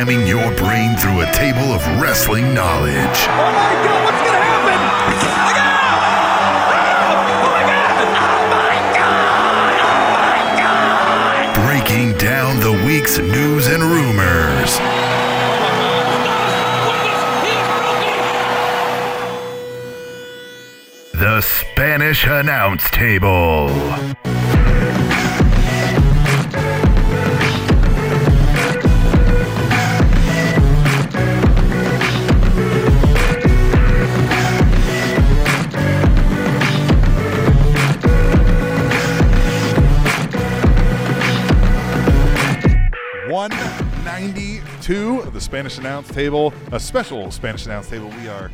ramming your brain through a table of wrestling knowledge. Oh my god, what's gonna happen? Oh my god! Oh my god! Breaking down the week's news and rumors. The Spanish Announce Table. Spanish announce table, a special Spanish announce table. We are,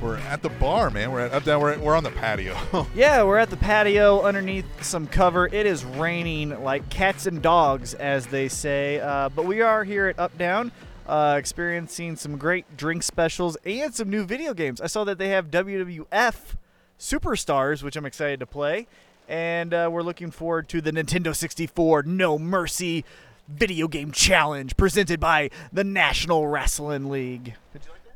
we're at the bar, man. We're at up down. We're, we're on the patio. Yeah, we're at the patio underneath some cover. It is raining like cats and dogs, as they say. Uh, but we are here at Up Down, uh, experiencing some great drink specials and some new video games. I saw that they have WWF Superstars, which I'm excited to play. And uh, we're looking forward to the Nintendo 64 No Mercy video game challenge presented by the National Wrestling League. Did you like that?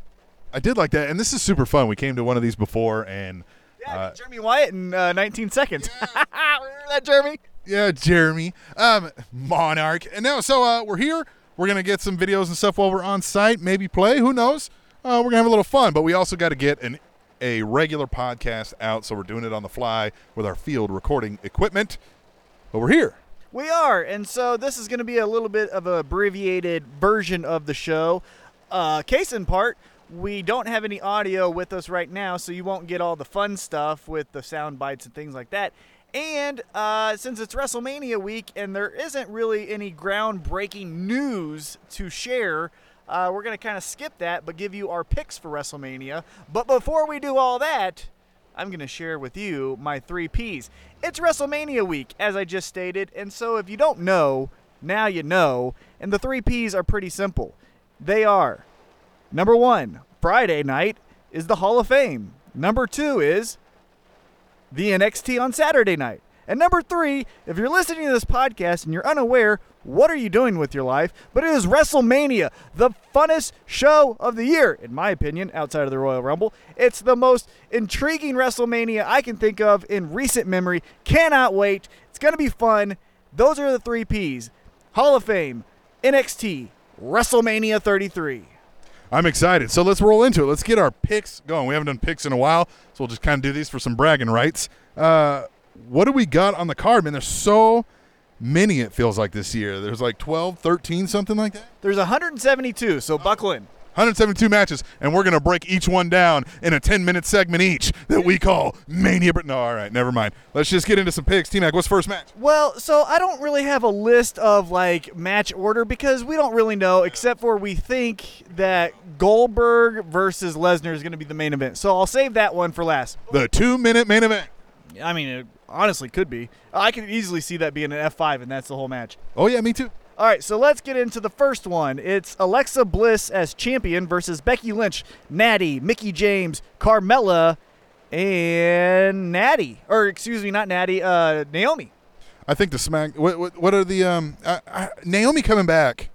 I did like that, and this is super fun. We came to one of these before, and Yeah, uh, Jeremy Wyatt in uh, 19 seconds. Remember that, Jeremy? yeah, Jeremy, um, Monarch, and now so uh, we're here. We're gonna get some videos and stuff while we're on site. Maybe play. Who knows? Uh, we're gonna have a little fun, but we also got to get an a regular podcast out, so we're doing it on the fly with our field recording equipment. But we're here. We are, and so this is going to be a little bit of a abbreviated version of the show. Uh, case in part, we don't have any audio with us right now, so you won't get all the fun stuff with the sound bites and things like that. And uh, since it's WrestleMania week and there isn't really any groundbreaking news to share, uh, we're going to kind of skip that, but give you our picks for WrestleMania. But before we do all that, I'm going to share with you my three P's. It's WrestleMania week, as I just stated, and so if you don't know, now you know. And the three P's are pretty simple. They are number one, Friday night is the Hall of Fame. Number two is the NXT on Saturday night. And number three, if you're listening to this podcast and you're unaware, what are you doing with your life? But it is WrestleMania, the funnest show of the year, in my opinion, outside of the Royal Rumble. It's the most intriguing WrestleMania I can think of in recent memory. Cannot wait. It's going to be fun. Those are the three P's Hall of Fame, NXT, WrestleMania 33. I'm excited. So let's roll into it. Let's get our picks going. We haven't done picks in a while, so we'll just kind of do these for some bragging rights. Uh, what do we got on the card, man? There's so many, it feels like this year. There's like 12, 13, something like that. There's 172, so oh. buckle in. 172 matches, and we're going to break each one down in a 10 minute segment each that we call Mania. But No, all right, never mind. Let's just get into some picks. T Mac, what's first match? Well, so I don't really have a list of like match order because we don't really know, except for we think that Goldberg versus Lesnar is going to be the main event. So I'll save that one for last. The two minute main event. I mean, it honestly could be. I could easily see that being an F5, and that's the whole match. Oh, yeah, me too. All right, so let's get into the first one. It's Alexa Bliss as champion versus Becky Lynch, Natty, Mickie James, Carmella, and Natty. Or excuse me, not Natty, uh, Naomi. I think the smack. What what, what are the um? I, I, Naomi coming back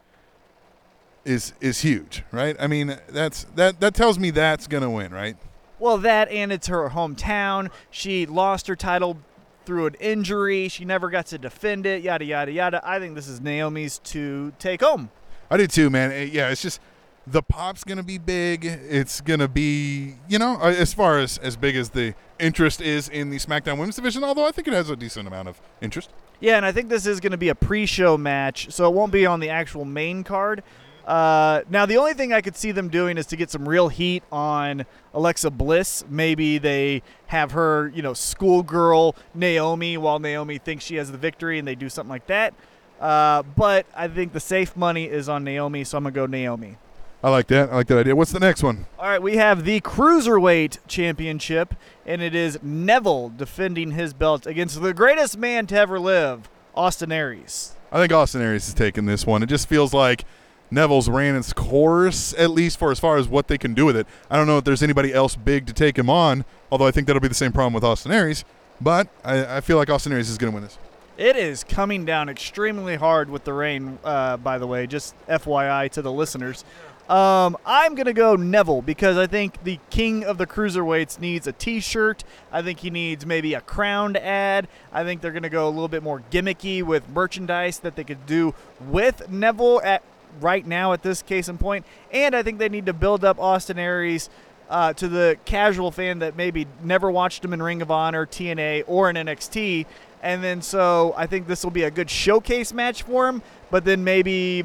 is is huge, right? I mean, that's that that tells me that's gonna win, right? Well, that and it's her hometown. She lost her title through an injury. She never got to defend it. Yada yada yada. I think this is Naomi's to take home. I do too, man. Yeah, it's just the pop's gonna be big. It's gonna be, you know, uh, as far as as big as the interest is in the SmackDown Women's Division. Although I think it has a decent amount of interest. Yeah, and I think this is going to be a pre-show match, so it won't be on the actual main card. Uh, now, the only thing I could see them doing is to get some real heat on Alexa Bliss. Maybe they have her, you know, schoolgirl Naomi while Naomi thinks she has the victory, and they do something like that. Uh, but I think the safe money is on Naomi, so I'm gonna go Naomi. I like that. I like that idea. What's the next one? All right, we have the Cruiserweight Championship, and it is Neville defending his belt against the greatest man to ever live, Austin Aries. I think Austin Aries is taking this one. It just feels like Neville's ran its course, at least for as far as what they can do with it. I don't know if there's anybody else big to take him on, although I think that'll be the same problem with Austin Aries. But I, I feel like Austin Aries is going to win this. It is coming down extremely hard with the rain, uh, by the way, just FYI to the listeners. Um, I'm going to go Neville because I think the king of the cruiserweights needs a t shirt. I think he needs maybe a crown ad. I think they're going to go a little bit more gimmicky with merchandise that they could do with Neville at right now at this case in point. And I think they need to build up Austin Aries uh, to the casual fan that maybe never watched him in Ring of Honor, TNA, or in NXT. And then so I think this will be a good showcase match for him. But then maybe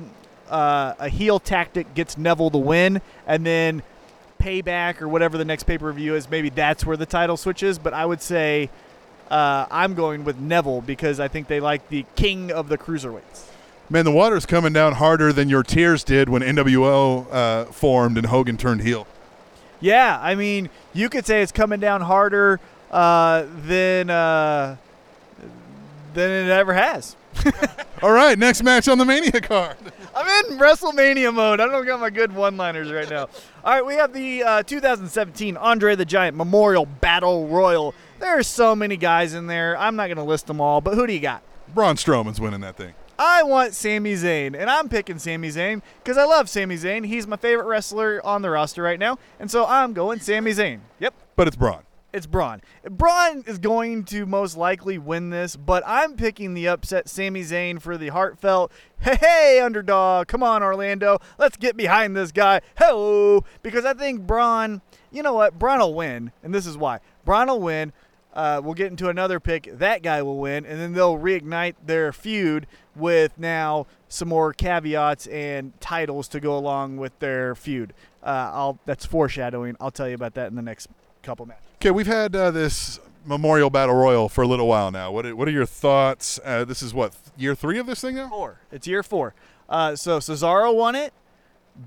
uh, a heel tactic gets Neville the win, and then payback or whatever the next pay per view is, maybe that's where the title switches. But I would say uh, I'm going with Neville because I think they like the king of the cruiserweights. Man, the water's coming down harder than your tears did when NWO uh, formed and Hogan turned heel. Yeah, I mean, you could say it's coming down harder uh, than uh, than it ever has. All right, next match on the Mania card. I'm in WrestleMania mode. I don't got my good one-liners right now. All right, we have the uh, 2017 Andre the Giant Memorial Battle Royal. There are so many guys in there. I'm not going to list them all, but who do you got? Braun Strowman's winning that thing. I want Sami Zayn, and I'm picking Sami Zayn because I love Sami Zayn. He's my favorite wrestler on the roster right now, and so I'm going Sami Zayn. Yep. But it's Braun. It's Braun. Braun is going to most likely win this, but I'm picking the upset Sami Zayn for the heartfelt, hey, hey, underdog, come on, Orlando, let's get behind this guy. Hello. Because I think Braun, you know what? Braun will win, and this is why. Braun will win. Uh, we'll get into another pick. That guy will win, and then they'll reignite their feud with now some more caveats and titles to go along with their feud. Uh, I'll that's foreshadowing. I'll tell you about that in the next couple matches. Okay, we've had uh, this Memorial Battle Royal for a little while now. What are, what are your thoughts? Uh, this is what year three of this thing now. Four. It's year four. Uh, so Cesaro won it,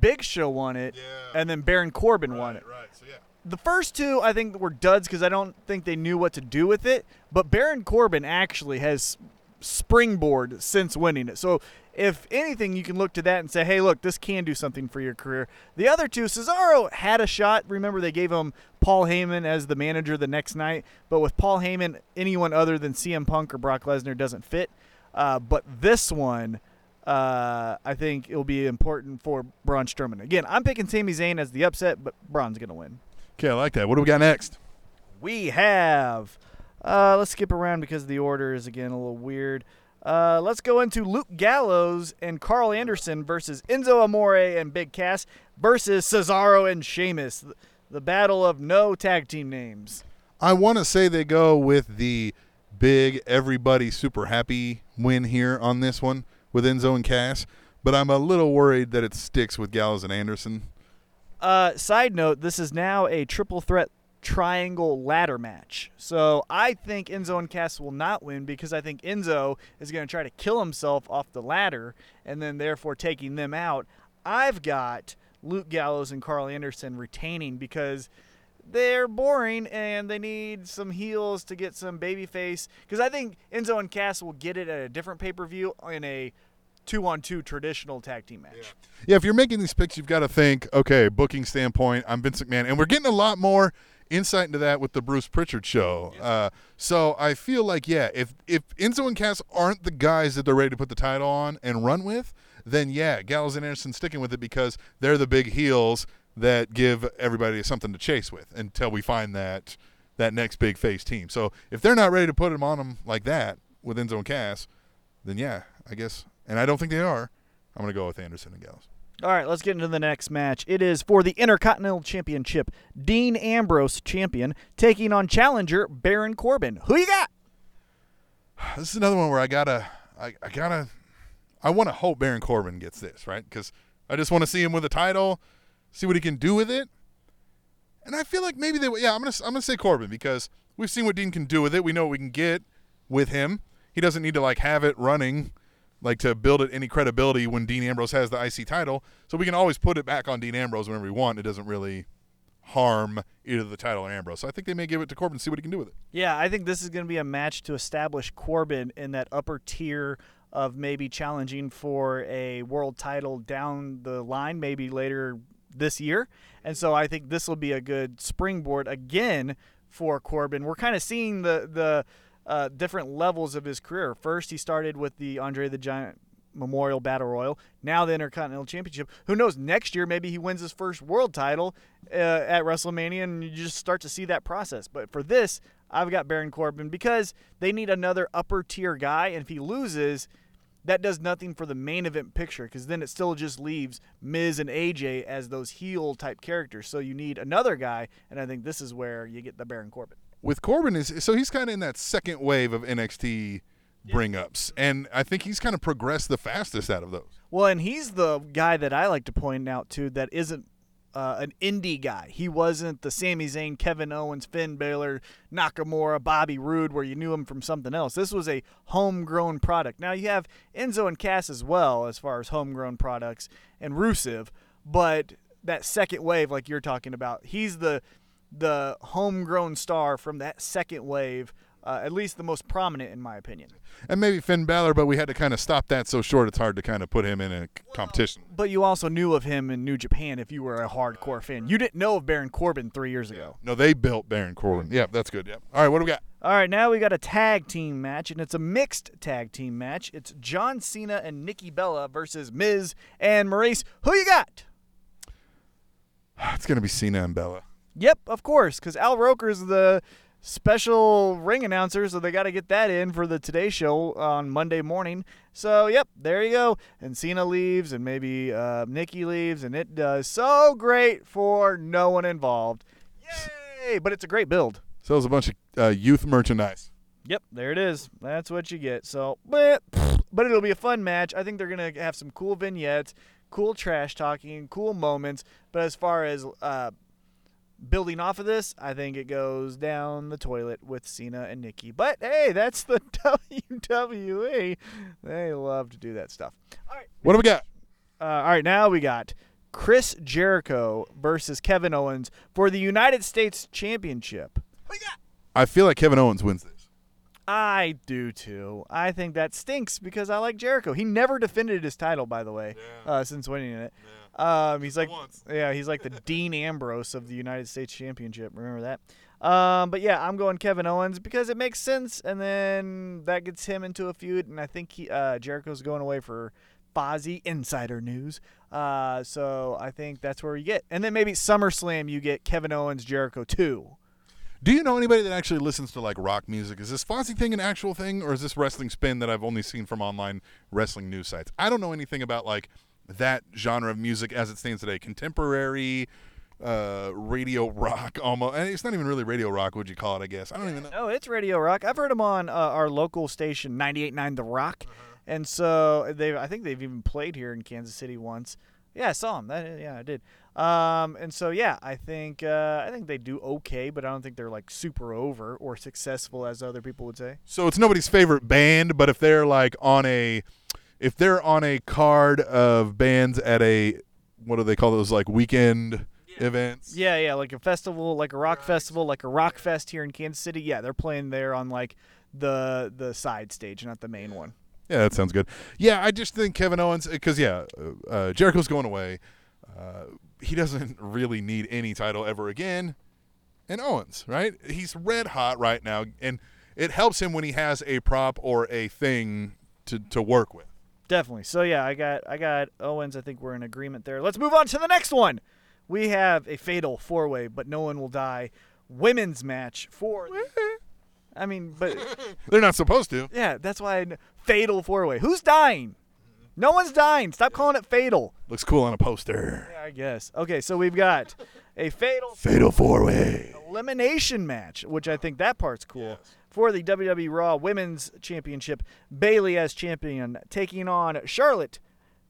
Big Show won it, Yeah. and then Baron Corbin won it. Right. So yeah. The first two I think were duds because I don't think they knew what to do with it. But Baron Corbin actually has springboard since winning it. So if anything, you can look to that and say, hey, look, this can do something for your career. The other two, Cesaro had a shot. Remember, they gave him Paul Heyman as the manager the next night. But with Paul Heyman, anyone other than CM Punk or Brock Lesnar doesn't fit. Uh, but this one, uh, I think it'll be important for Braun Strowman. Again, I'm picking Sami Zayn as the upset, but Braun's going to win. Okay, I like that. What do we got next? We have. Uh, let's skip around because the order is again a little weird. Uh, let's go into Luke Gallows and Karl Anderson versus Enzo Amore and Big Cass versus Cesaro and Sheamus. The, the battle of no tag team names. I want to say they go with the big, everybody super happy win here on this one with Enzo and Cass, but I'm a little worried that it sticks with Gallows and Anderson. Uh, side note: This is now a triple threat triangle ladder match. So I think Enzo and Cass will not win because I think Enzo is going to try to kill himself off the ladder and then therefore taking them out. I've got Luke Gallows and Karl Anderson retaining because they're boring and they need some heels to get some babyface. Because I think Enzo and Cass will get it at a different pay per view in a two on two traditional tag team match. Yeah, if you're making these picks, you've got to think, okay, booking standpoint, I'm Vince McMahon, and we're getting a lot more insight into that with the Bruce Pritchard show. Uh, so I feel like, yeah, if if Enzo and Cass aren't the guys that they're ready to put the title on and run with, then yeah, Gallows and Anderson sticking with it because they're the big heels that give everybody something to chase with until we find that that next big face team. So if they're not ready to put them on them like that with Enzo and Cass, then yeah, I guess, and I don't think they are. I'm gonna go with Anderson and Gallows. All right, let's get into the next match. It is for the Intercontinental Championship. Dean Ambrose, champion, taking on challenger Baron Corbin. Who you got? This is another one where I gotta, I, I gotta, I want to hope Baron Corbin gets this right because I just want to see him with a title, see what he can do with it, and I feel like maybe they, yeah, I'm gonna, I'm gonna say Corbin because we've seen what Dean can do with it. We know what we can get with him. He doesn't need to like have it running, like to build it any credibility when Dean Ambrose has the IC title. So we can always put it back on Dean Ambrose whenever we want. It doesn't really harm either the title or Ambrose. So I think they may give it to Corbin, and see what he can do with it. Yeah, I think this is going to be a match to establish Corbin in that upper tier of maybe challenging for a world title down the line, maybe later this year. And so I think this will be a good springboard again for Corbin. We're kind of seeing the the uh, different levels of his career. First, he started with the Andre the Giant Memorial Battle Royal. Now the Intercontinental Championship. Who knows? Next year, maybe he wins his first world title uh, at WrestleMania, and you just start to see that process. But for this, I've got Baron Corbin because they need another upper tier guy, and if he loses, that does nothing for the main event picture because then it still just leaves Miz and AJ as those heel type characters. So you need another guy, and I think this is where you get the Baron Corbin. With Corbin is so he's kind of in that second wave of NXT bring ups, and I think he's kind of progressed the fastest out of those. Well, and he's the guy that I like to point out to that isn't uh, an indie guy. He wasn't the Sami Zayn, Kevin Owens, Finn Balor, Nakamura, Bobby Roode, where you knew him from something else. This was a homegrown product. Now you have Enzo and Cass as well as far as homegrown products, and Rusev, but that second wave, like you're talking about, he's the the homegrown star from that second wave. Uh, at least the most prominent, in my opinion. And maybe Finn Balor, but we had to kind of stop that so short. It's hard to kind of put him in a competition. But you also knew of him in New Japan if you were a hardcore fan. You didn't know of Baron Corbin three years ago. No, they built Baron Corbin. Yeah, that's good. Yeah. All right, what do we got? All right, now we got a tag team match, and it's a mixed tag team match. It's John Cena and Nikki Bella versus Miz and Maryse. Who you got? It's gonna be Cena and Bella. Yep, of course, because Al Roker's the special ring announcer, so they got to get that in for the Today Show on Monday morning. So, yep, there you go. And Cena leaves, and maybe uh, Nikki leaves, and it does so great for no one involved. Yay! But it's a great build. Sells a bunch of uh, youth merchandise. Yep, there it is. That's what you get. So, but, but it'll be a fun match. I think they're gonna have some cool vignettes, cool trash talking, cool moments. But as far as uh, building off of this, I think it goes down the toilet with Cena and Nikki. But hey, that's the WWE. They love to do that stuff. All right. What do we got? Uh, all right, now we got Chris Jericho versus Kevin Owens for the United States Championship. I feel like Kevin Owens wins this. I do too. I think that stinks because I like Jericho. He never defended his title, by the way, uh, since winning it. Um, he's like, once. yeah, he's like the Dean Ambrose of the United States Championship. Remember that? Um, but yeah, I'm going Kevin Owens because it makes sense, and then that gets him into a feud, and I think he, uh, Jericho's going away for Fozzy Insider News. Uh, so I think that's where you get, and then maybe SummerSlam you get Kevin Owens Jericho too. Do you know anybody that actually listens to like rock music? Is this Fozzy thing an actual thing, or is this wrestling spin that I've only seen from online wrestling news sites? I don't know anything about like that genre of music as it stands today. Contemporary, uh, radio rock, almost. And it's not even really radio rock. Would you call it? I guess I don't even know. No, it's Radio Rock. I've heard them on uh, our local station, 98.9 The Rock. And so they, I think they've even played here in Kansas City once. Yeah, I saw them. That, yeah, I did. Um, and so yeah, I think uh, I think they do okay, but I don't think they're like super over or successful as other people would say. So it's nobody's favorite band, but if they're like on a, if they're on a card of bands at a, what do they call those like weekend events? Yeah, yeah, like a festival, like a rock festival, like a rock fest here in Kansas City. Yeah, they're playing there on like the the side stage, not the main one. Yeah, that sounds good. Yeah, I just think Kevin Owens, because yeah, uh, uh, Jericho's going away. Uh, he doesn't really need any title ever again. And Owens, right? He's red hot right now, and it helps him when he has a prop or a thing to, to work with. Definitely. So yeah, I got I got Owens. I think we're in agreement there. Let's move on to the next one. We have a fatal four way, but no one will die. Women's match for. I mean, but They're not supposed to. yeah, that's why I, fatal four way. Who's dying? No one's dying. Stop calling it fatal. Looks cool on a poster. Yeah, I guess. Okay, so we've got a fatal Fatal four way. elimination match, which I think that part's cool. For the WWE Raw Women's Championship, Bayley as champion, taking on Charlotte,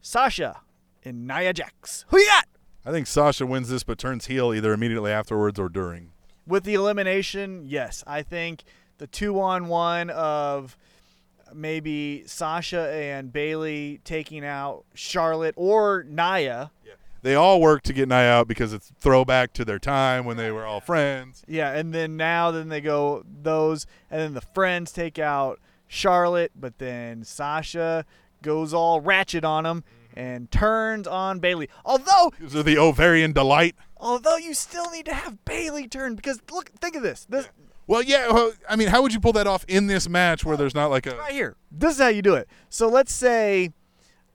Sasha, and Nia Jax. Who you got? I think Sasha wins this, but turns heel either immediately afterwards or during. With the elimination, yes, I think the two-on-one of maybe Sasha and Bayley taking out Charlotte or Nia. They all work to get Nia out because it's throwback to their time when they were all friends. Yeah, and then now then they go those, and then the friends take out Charlotte, but then Sasha goes all ratchet on them and turns on Bayley. Although, her the ovarian delight. although you still need to have Bayley turn because look, think of this. This Well, yeah. Well, I mean, how would you pull that off in this match where there's not like a? right here. This is how you do it. So let's say,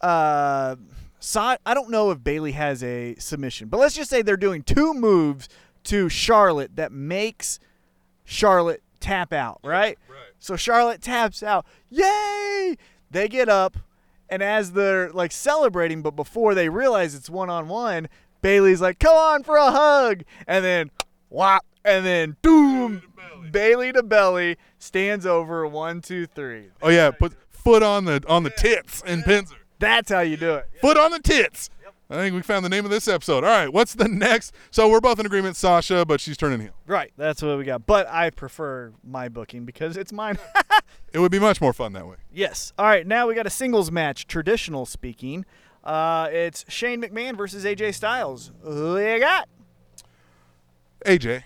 uh, Sa- I don't know if Bayley has a submission, but let's just say they're doing two moves to Charlotte that makes Charlotte tap out, right? Right. So Charlotte taps out. Yay! They get up, and as they're like celebrating, but before they realize it's one on one, Bayley's like, "Come on for a hug," and then whop, and then doom. Bayley to belly stands over one, two, three. Oh yeah, put foot on the on the tits and pins her. That's how you do it. Foot on the tits. I think we found the name of this episode. All right, what's the next? So we're both in agreement, Sasha, but she's turning heel. Right. That's what we got. But I prefer my booking because it's mine. It would be much more fun that way. yes. All right. Now we got a singles match, traditional speaking. Uh, it's Shane McMahon versus AJ Styles. Who you got? AJ.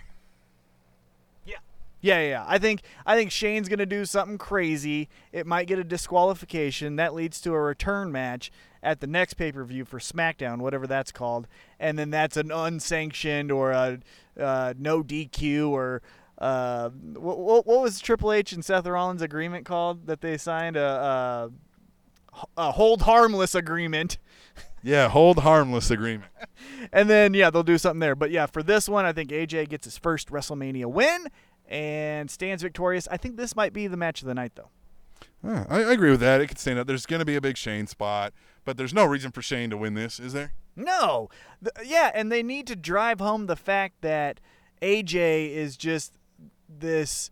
Yeah. Yeah, yeah. I think I think Shane's gonna do something crazy. It might get a disqualification. That leads to a return match at the next pay per view for SmackDown, whatever that's called, and then that's an unsanctioned or a uh, no DQ or uh, what, what, what was Triple H and Seth Rollins' agreement called that they signed a, a, a hold harmless agreement. Yeah, hold harmless agreement. And then yeah, they'll do something there. But yeah, for this one, I think AJ gets his first WrestleMania win and stands victorious. I think this might be the match of the night though. Yeah, I, I agree with that. It could stand up. There's going to be a big Shane spot, but there's no reason for Shane to win this, is there? No. Th- yeah, and they need to drive home the fact that AJ is just this,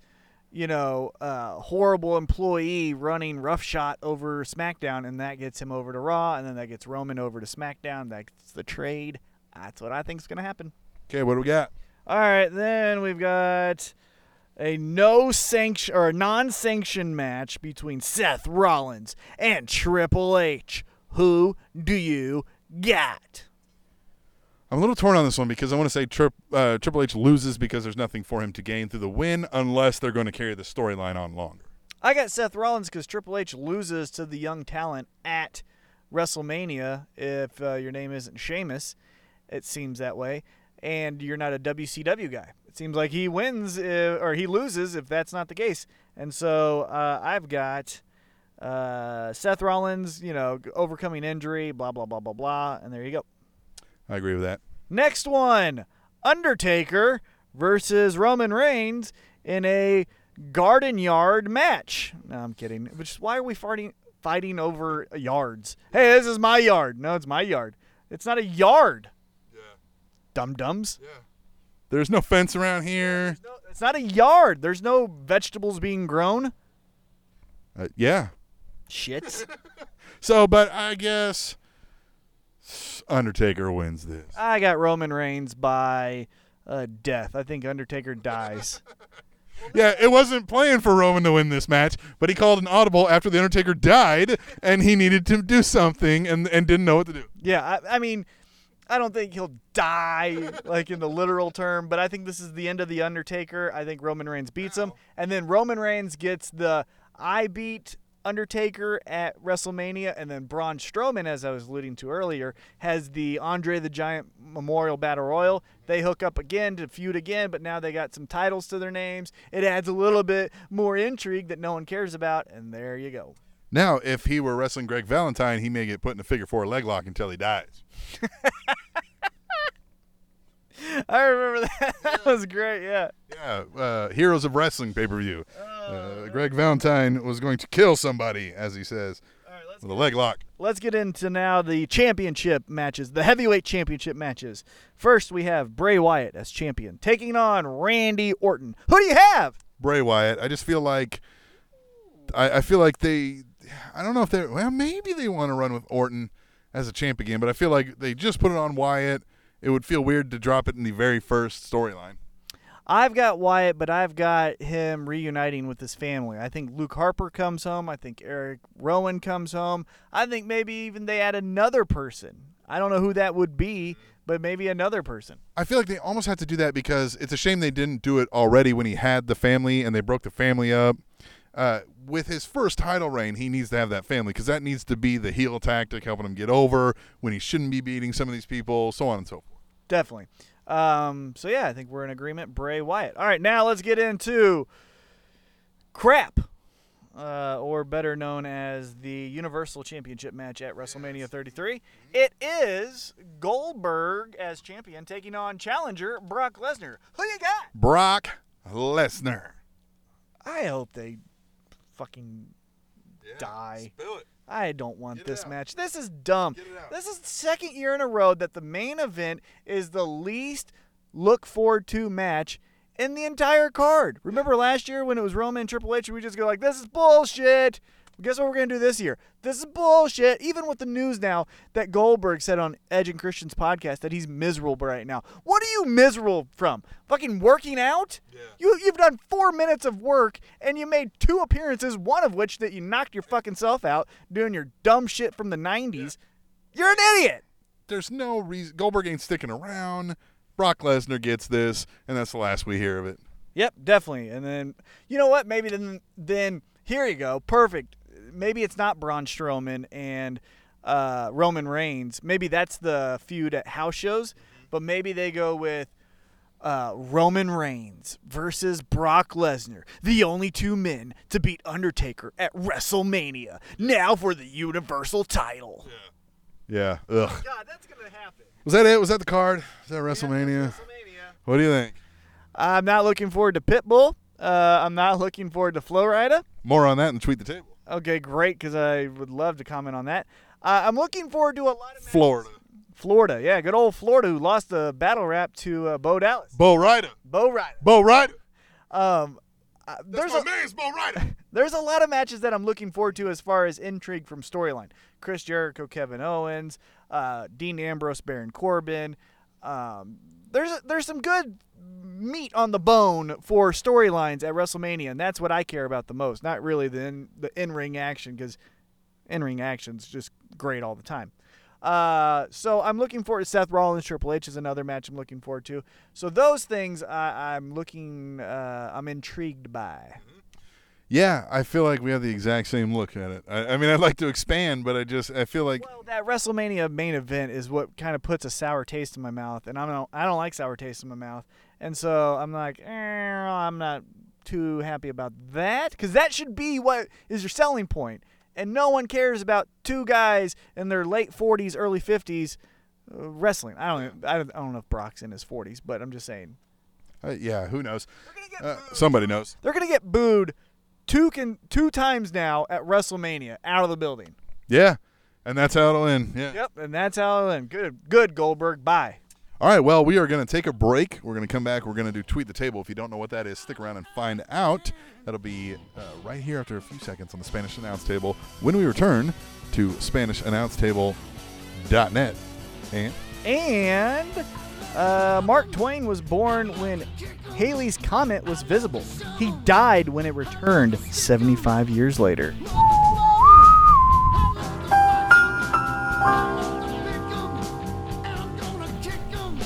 you know, uh, horrible employee running roughshod over SmackDown, and that gets him over to Raw, and then that gets Roman over to SmackDown. That's the trade. That's what I think is going to happen. Okay, what do we got? All right, then we've got a no sanction or a non-sanctioned match between Seth Rollins and Triple H. Who do you got? I'm a little torn on this one because I want to say Trip, uh, Triple H loses because there's nothing for him to gain through the win unless they're going to carry the storyline on longer. I got Seth Rollins because Triple H loses to the young talent at WrestleMania if uh, your name isn't Sheamus. It seems that way. And you're not a WCW guy. It seems like he wins uh, or he loses if that's not the case. And so uh, I've got uh, Seth Rollins, you know, overcoming injury, blah, blah, blah, blah, blah. And there you go. I agree with that. Next one Undertaker versus Roman Reigns in a garden yard match. No, I'm kidding. Which is why are we fighting fighting over yards? Hey, this is my yard. No, it's my yard. It's not a yard. Yeah. Dum dums. Yeah. There's no fence around here. It's not a yard. There's no vegetables being grown. Uh, yeah. Shit. So, but I guess Undertaker wins this. I got Roman Reigns by uh, death. I think Undertaker dies. Yeah, it wasn't planned for Roman to win this match, but he called an audible after the Undertaker died, and he needed to do something and and didn't know what to do. Yeah, I, I mean, I don't think he'll die like in the literal term, but I think this is the end of the Undertaker. I think Roman Reigns beats him, and then Roman Reigns gets the I beat Undertaker at WrestleMania, and then Braun Strowman, as I was alluding to earlier, has the Andre the Giant Memorial Battle Royal. They hook up again to feud again, but now they got some titles to their names. It adds a little bit more intrigue that no one cares about, and there you go. Now, if he were wrestling Greg Valentine, he may get put in a figure four leg lock until he dies. I remember that. that was great. Yeah. Yeah, uh, Heroes of Wrestling pay per view. Uh, Greg Valentine was going to kill somebody, as he says, with a leg lock. Let's get into now the championship matches, the heavyweight championship matches. First, we have Bray Wyatt as champion, taking on Randy Orton. Who do you have? Bray Wyatt. I just feel like I, I feel like they I don't know if they're well maybe they want to run with Orton as a champ again, but I feel like they just put it on Wyatt. It would feel weird to drop it in the very first storyline. I've got Wyatt, but I've got him reuniting with his family. I think Luke Harper comes home. I think Eric Rowan comes home. I think maybe even they add another person. I don't know who that would be, but maybe another person. I feel like they almost have to do that because it's a shame they didn't do it already when he had the family and they broke the family up. Uh, with his first title reign, he needs to have that family because that needs to be the heel tactic, helping him get over when he shouldn't be beating some of these people, so on and so forth. Definitely. Um, so yeah, I think we're in agreement. Bray Wyatt. All right, now let's get into crap, uh, or better known as the Universal Championship match at WrestleMania 33. It is Goldberg as champion taking on challenger Brock Lesnar. Who you got? Brock Lesnar. I hope they fucking die. Spill it. I don't want Get this match. This is dumb. Get it out. This is the second year in a row that the main event is the least look forward to match in the entire card. Remember last year when it was Roman and Triple H, we just go like, "This is bullshit." Guess what we're gonna do this year? This is bullshit. Even with the news now that Goldberg said on Edge and Christian's podcast that he's miserable right now. What are you miserable from? Fucking working out? You you've done four minutes of work and you made two appearances, one of which that you knocked your fucking self out doing your dumb shit from the '90s. You're an idiot. There's no reason. Goldberg ain't sticking around. Brock Lesnar gets this, and that's the last we hear of it. Yep, definitely. And then you know what? Maybe then then here you go. Perfect. Maybe it's not Braun Strowman and uh, Roman Reigns. Maybe that's the feud at house shows. But maybe they go with uh, Roman Reigns versus Brock Lesnar, the only two men to beat Undertaker at WrestleMania. Now for the Universal title. Yeah. Ugh. God, that's gonna happen. Was that it? Was that the card? Was that WrestleMania? What do you think? I'm not looking forward to Pitbull. Uh, I'm not looking forward to Flo Rida. More on that and tweet the table. Okay, great, because I would love to comment on that. Uh, I'm looking forward to a lot of matches. Flo Rida. Florida, yeah, good old Flo Rida, who lost the battle rap to uh, Bo Dallas. Bo Ryder. Bo Ryder. Bo Ryder. Um, uh, there's That's a, Bo Ryder. there's a lot of matches that I'm looking forward to as far as intrigue from storyline. Chris Jericho, Kevin Owens, uh, Dean Ambrose, Baron Corbin. Um, there's there's some good meat on the bone for storylines at WrestleMania, and that's what I care about the most. Not really the in, the in ring action because in ring action's just great all the time. Uh, so I'm looking forward to Seth Rollins Triple H is another match I'm looking forward to. So those things I, I'm looking uh, I'm intrigued by. Yeah, I feel like we have the exact same look at it. I, I mean, I'd like to expand, but I just I feel like Well, that WrestleMania main event is what kind of puts a sour taste in my mouth, and I don't I don't like sour taste in my mouth, and so I'm like, eh, I'm not too happy about that because that should be what is your selling point, and no one cares about two guys in their late 40s, early 50s uh, wrestling. I don't I don't, I don't know if Brock's in his 40s, but I'm just saying uh, yeah, who knows? Uh, somebody knows. they're gonna get booed two can two times now at WrestleMania out of the building. Yeah, and that's how it'll end. Yeah. Yep, and that's how it'll end. Good, good Goldberg. Bye. All right, well, we are going to take a break. We're going to come back. We're going to do Tweet the Table. If you don't know what that is, stick around and find out. That'll be uh, right here after a few seconds on the Spanish Announce Table when we return to SpanishAnnounceTable.net. And And uh, Mark Twain was born when Halley's Comet was visible. He died when it returned 75 years later.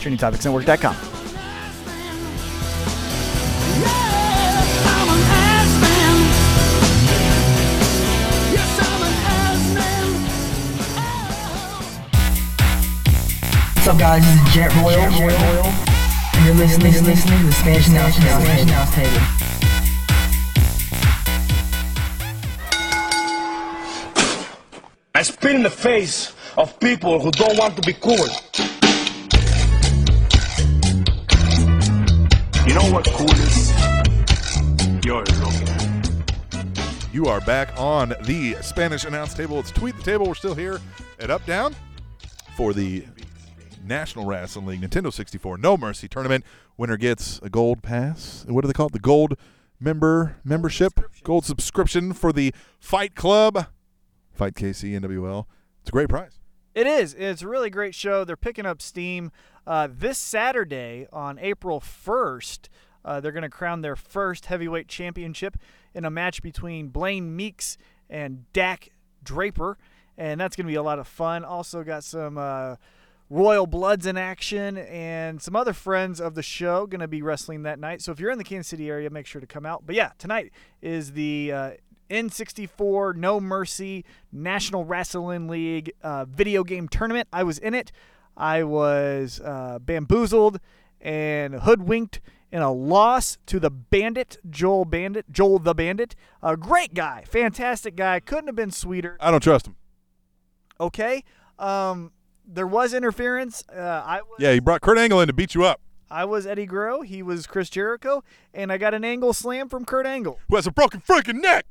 TrinityTopicsNetwork.com. What's up, guys? This is Jet Royal. And you're listening, listening to the Spanish Announce Table. I spit in the face of people who don't want to be cool. You know what cool is? You're looking at. you are back on the Spanish Announce Table. It's Tweet the Table. We're still here at Up Down for the National Wrestling League Nintendo 64 No Mercy Tournament. Winner gets a gold pass. What do they call it? The gold member membership, gold subscription for the Fight Club, Fight KC NWL. It's a great prize. It is. It's a really great show. They're picking up steam uh, this Saturday on April 1st. Uh, they're going to crown their first heavyweight championship in a match between Blaine Meeks and Dak Draper, and that's going to be a lot of fun. Also, got some uh, Royal Bloods in action and some other friends of the show going to be wrestling that night. So if you're in the Kansas City area, make sure to come out. But yeah, tonight is the uh, N64 No Mercy National Wrestling League uh, video game tournament. I was in it. I was uh, bamboozled and hoodwinked in a loss to the Bandit, Joel Bandit, Joel the Bandit. A great guy, fantastic guy. Couldn't have been sweeter. I don't trust him. Okay. Um, there was interference. Uh, I was, Yeah, he brought Kurt Angle in to beat you up. I was Eddie Guerrero. He was Chris Jericho, and I got an angle slam from Kurt Angle. Who has a broken freaking neck?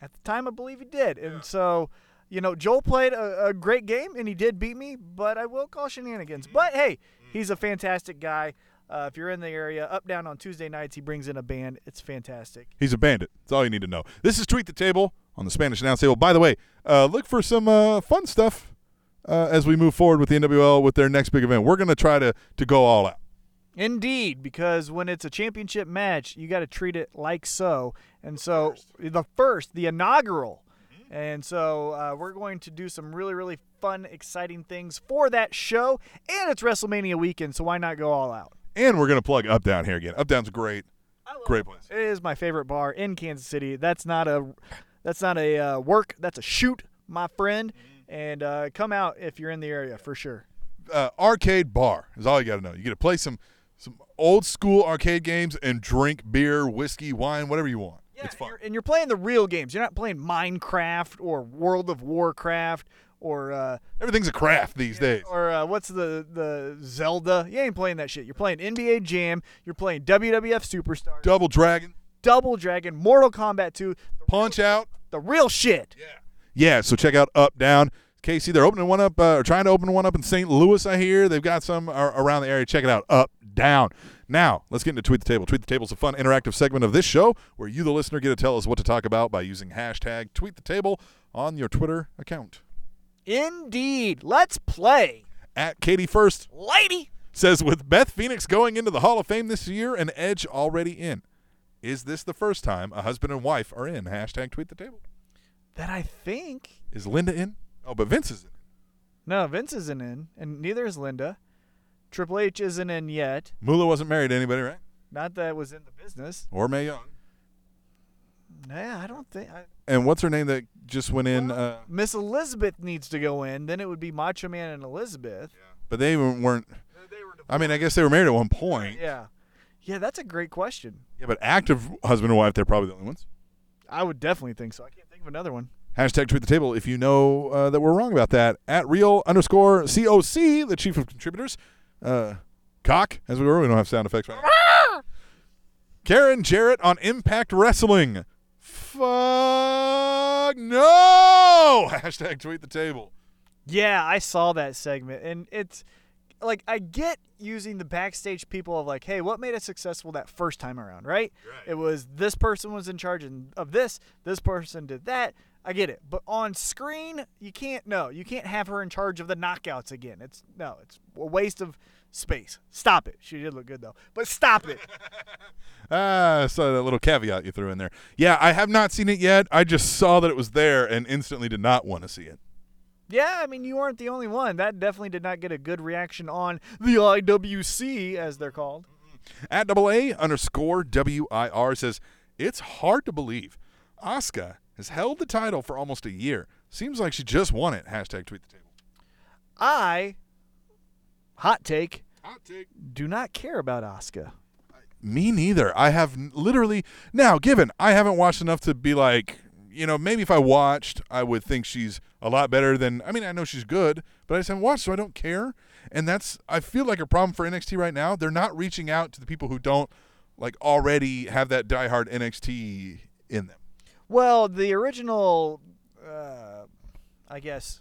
At the time, I believe he did, and so. You know, Joel played a, a great game and he did beat me, but I will call shenanigans. But hey, he's a fantastic guy. Uh, if you're in the area, up down on Tuesday nights, he brings in a band. It's fantastic. He's a bandit. That's all you need to know. This is Tweet the Table on the Spanish Announce Table. By the way, uh, look for some uh, fun stuff uh, as we move forward with the NWL with their next big event. We're going to try to to go all out. Indeed, because when it's a championship match, you got to treat it like so. And so the first, the inaugural. And so uh, we're going to do some really, really fun, exciting things for that show. And it's WrestleMania weekend, so why not go all out? And we're going to plug Up Down here again. Up Down's great. Great place. It is my favorite bar in Kansas City. That's not a, that's not a uh, work. That's a shoot, my friend. And uh, come out if you're in the area for sure. Uh, arcade bar is all you got to know. You get to play some some old school arcade games and drink beer, whiskey, wine, whatever you want. Yeah, it's fun. And you're, and you're playing the real games. You're not playing Minecraft or World of Warcraft or uh, Everything's a craft these days. or uh, what's the the Zelda? You ain't playing that shit. You're playing NBA Jam. You're playing WWF Superstar, Double Dragon, Double Dragon, Mortal Kombat 2, Punch Out. the real shit. Yeah, so check out Up Down. Casey, they're opening one up, uh, or trying to open one up in St. Louis. I hear they've got some ar- around the area. Check it out. Up Down. Now, let's get into Tweet the Table. Tweet the Table is a fun, interactive segment of this show where you, the listener, get to tell us what to talk about by using hashtag Tweet the Table on your Twitter account. Indeed. Let's play, At Katie First lady. says, with Beth Phoenix going into the Hall of Fame this year and Edge already in, is this the first time a husband and wife are in? Hashtag Tweet the Table. That I think. Is Linda in? Oh, but Vince is in. No, Vince isn't in, and neither is Linda. Triple H isn't in yet. Moolah wasn't married to anybody, right? Not that it was in the business. Or Mae Young. Nah, I don't think. I, And what's her name that just went in? Uh, Miss Elizabeth needs to go in. Then it would be Macho Man and Elizabeth. Yeah. but they weren't. They were I mean, I guess they were married at one point. Yeah. Yeah, that's a great question. Yeah, but active husband and wife, they're probably the only ones. I would definitely think so. I can't of another one. Hashtag tweet the table if you know uh, that we're wrong about that. At real underscore COC, the chief of contributors. Uh, cock, as we were. We don't have sound effects right now. Karen Jarrett on Impact Wrestling. Fuck no! Hashtag tweet the table. Yeah, I saw that segment, and it's like I get using the backstage people of like, hey, what made us successful that first time around, right? right? It was this person was in charge of this, this person did that. I get it, but on screen, you can't. No, you can't have her in charge of the knockouts again. It's no, it's a waste of space. Stop it. She did look good though, but stop it. Ah, so that little caveat you threw in there. Yeah, I have not seen it yet. I just saw that it was there and instantly did not want to see it. Yeah, I mean, you aren't the only one. That definitely did not get a good reaction on the IWC, as they're called. At double A underscore WIR says, It's hard to believe. Asuka has held the title for almost a year. Seems like she just won it. Hashtag tweet the table. I, hot take, Hot take. do not care about Asuka. Me neither. I have literally now given I haven't watched enough to be like, you know, maybe if I watched, I would think she's a lot better than. I mean, I know she's good, but I just haven't watched, so I don't care. And that's I feel like a problem for NXT right now. They're not reaching out to the people who don't like already have that diehard NXT in them. Well, the original, uh, I guess,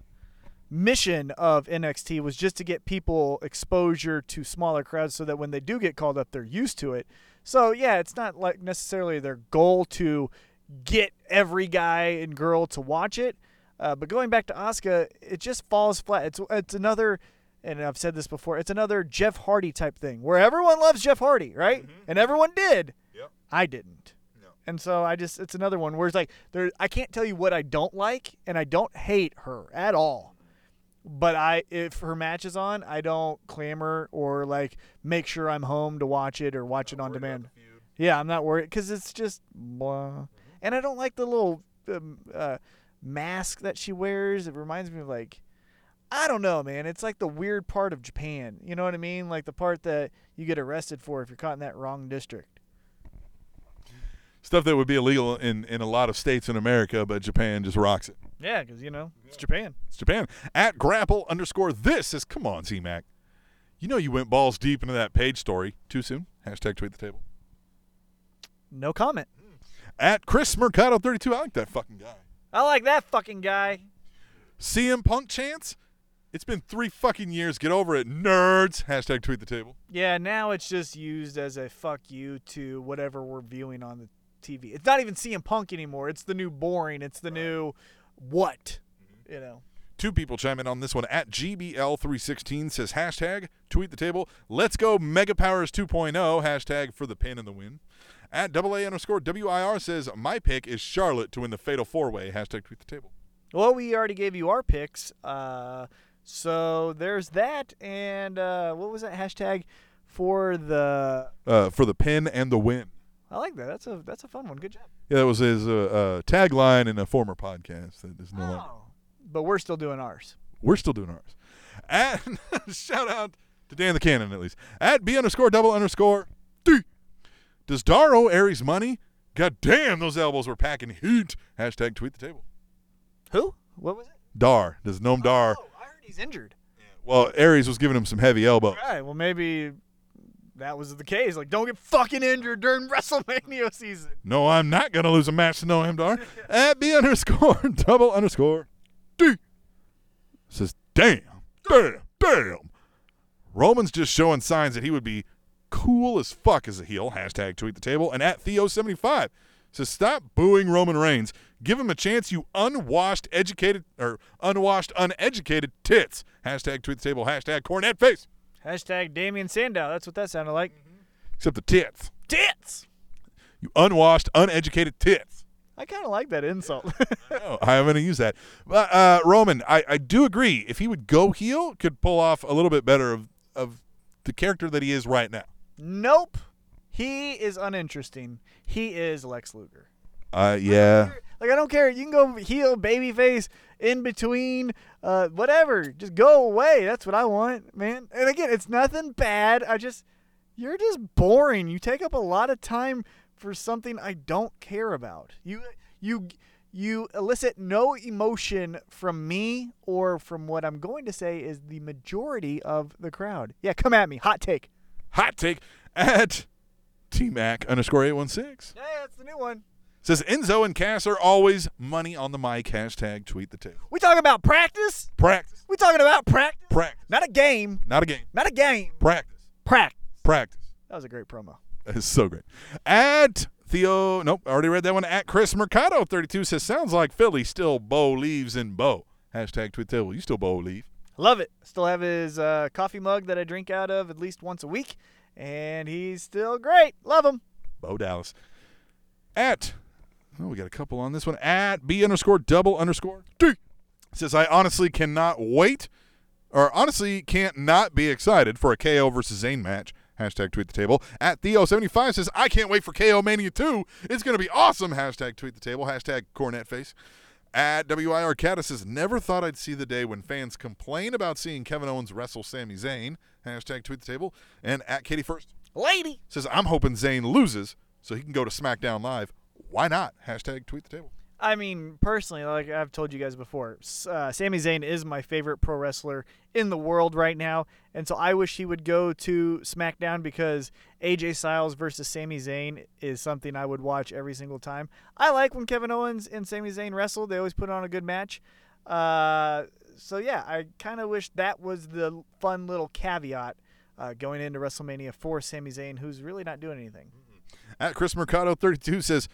mission of NXT was just to get people exposure to smaller crowds so that when they do get called up, they're used to it. So, yeah, it's not like necessarily their goal to get every guy and girl to watch it. Uh, but going back to Asuka, it just falls flat. It's it's another, and I've said this before. It's another Jeff Hardy type thing where everyone loves Jeff Hardy, right? And everyone did. Yep. I didn't. No. And so I just it's another one where it's like there I can't tell you what I don't like and I don't hate her at all. But I if her match is on, I don't clamor or like make sure I'm home to watch it or watch it on demand. Yeah, I'm not worried cuz it's just blah. And I don't like the little um, uh, mask that she wears. It reminds me of like I don't know, man. It's like the weird part of Japan. You know what I mean? Like the part that you get arrested for if you're caught in that wrong district. Stuff that would be illegal in, in a lot of states in America, but Japan just rocks it. Yeah, because you know it's Japan. It's Japan. At grapple underscore this says, come on, C Mac. You know you went balls deep into that page story. Too soon? Hashtag tweet the table. No comment. At Chris Mercado 32. I like that fucking guy. I like that fucking guy. CM Punk chance? It's been three fucking years. Get over it, nerds. Hashtag tweet the table. Yeah, now it's just used as a fuck you to whatever we're viewing on the TV. It's not even CM Punk anymore. It's the new boring. It's the new what? Mm-hmm. You know. Two people chime in on this one. At GBL316 says hashtag tweet the table. Let's go Mega Powers 2.0. Hashtag for the pin and the win. At double A underscore WIR says my pick is Charlotte to win the Fatal Four Way. Hashtag tweet the table. Well, we already gave you our picks. Uh, so there's that. And uh, what was that hashtag for the? Uh, for the pin and the win. I like that. That's a that's a fun one. Good job. Yeah, that was his uh, uh, tagline in a former podcast that is no longer. Oh. But we're still doing ours. We're still doing ours. And shout out to Dan the Cannon at least. At B underscore double underscore Does Daro Aries money? God damn, those elbows were packing heat. Hashtag tweet the table. Who? What was it? Dar. Does Noam Dar? Oh, I heard he's injured. Well, Aries was giving him some heavy elbow. All right. Well, maybe that was the case. Like, don't get fucking injured during WrestleMania season. No, I'm not going to lose a match to Noam Dar. At B underscore double underscore D. Says, damn, damn, damn. Roman's just showing signs that he would be cool as fuck as a heel. Hashtag tweet the table. And at Theo75 says, stop booing Roman Reigns. Give him a chance, you unwashed, educated, or unwashed, uneducated tits. Hashtag tweet the table. Hashtag cornet face. Hashtag Damien Sandow. That's what that sounded like. Except the tits. Tits. You unwashed, uneducated tits. I kind of like that insult. No, I'm going to use that. But uh, Roman, I, I do agree. If he would go heel, could pull off a little bit better of, of the character that he is right now. Nope. He is uninteresting. He is Lex Luger. Uh, yeah. Like I don't care. You can go heel, babyface, in between, uh, whatever. Just go away. That's what I want, man. And again, it's nothing bad. I just you're just boring. You take up a lot of time for something I don't care about. You you you elicit no emotion from me or from what I'm going to say is the majority of the crowd. Yeah, come at me. Hot take. Hot take at T-Mac underscore 816. Yeah, that's the new one. Says Enzo and Cass are always money on the mic. Hashtag tweet the table. We talking about practice? Practice. We talking about practice? Practice. Not a game. Not a game. Not a game. Practice. Practice. Practice. That was a great promo. It's so great. At Theo, nope, I already read that one. At Chris Mercado 32 says, sounds like Philly still Bolieves in Bo. Hashtag tweet the table. You still Bolieve. Love it. Still have his uh, coffee mug that I drink out of at least once a week, and he's still great. Love him. Bo Dallas. At, oh, we got a couple on this one. At B underscore double underscore D. Says, I honestly cannot wait, or honestly can't not be excited for a KO versus Zayn match. Hashtag tweet the table. At Theo75 says, I can't wait for KO Mania 2. It's going to be awesome. Hashtag tweet the table. Hashtag cornet face. At WIR Cata says, never thought I'd see the day when fans complain about seeing Kevin Owens wrestle Sami Zayn. Hashtag tweet the table. And at Katie First Lady. says, I'm hoping Zayn loses so he can go to SmackDown Live. Why not? Hashtag tweet the table. I mean, personally, like I've told you guys before, uh, Sami Zayn is my favorite pro wrestler in the world right now, and so I wish he would go to SmackDown because AJ Styles versus Sami Zayn is something I would watch every single time. I like when Kevin Owens and Sami Zayn wrestle; they always put on a good match. Uh, so yeah, I kind of wish that was the fun little caveat uh, going into WrestleMania for Sami Zayn, who's really not doing anything. At Chris Mercado 32 says,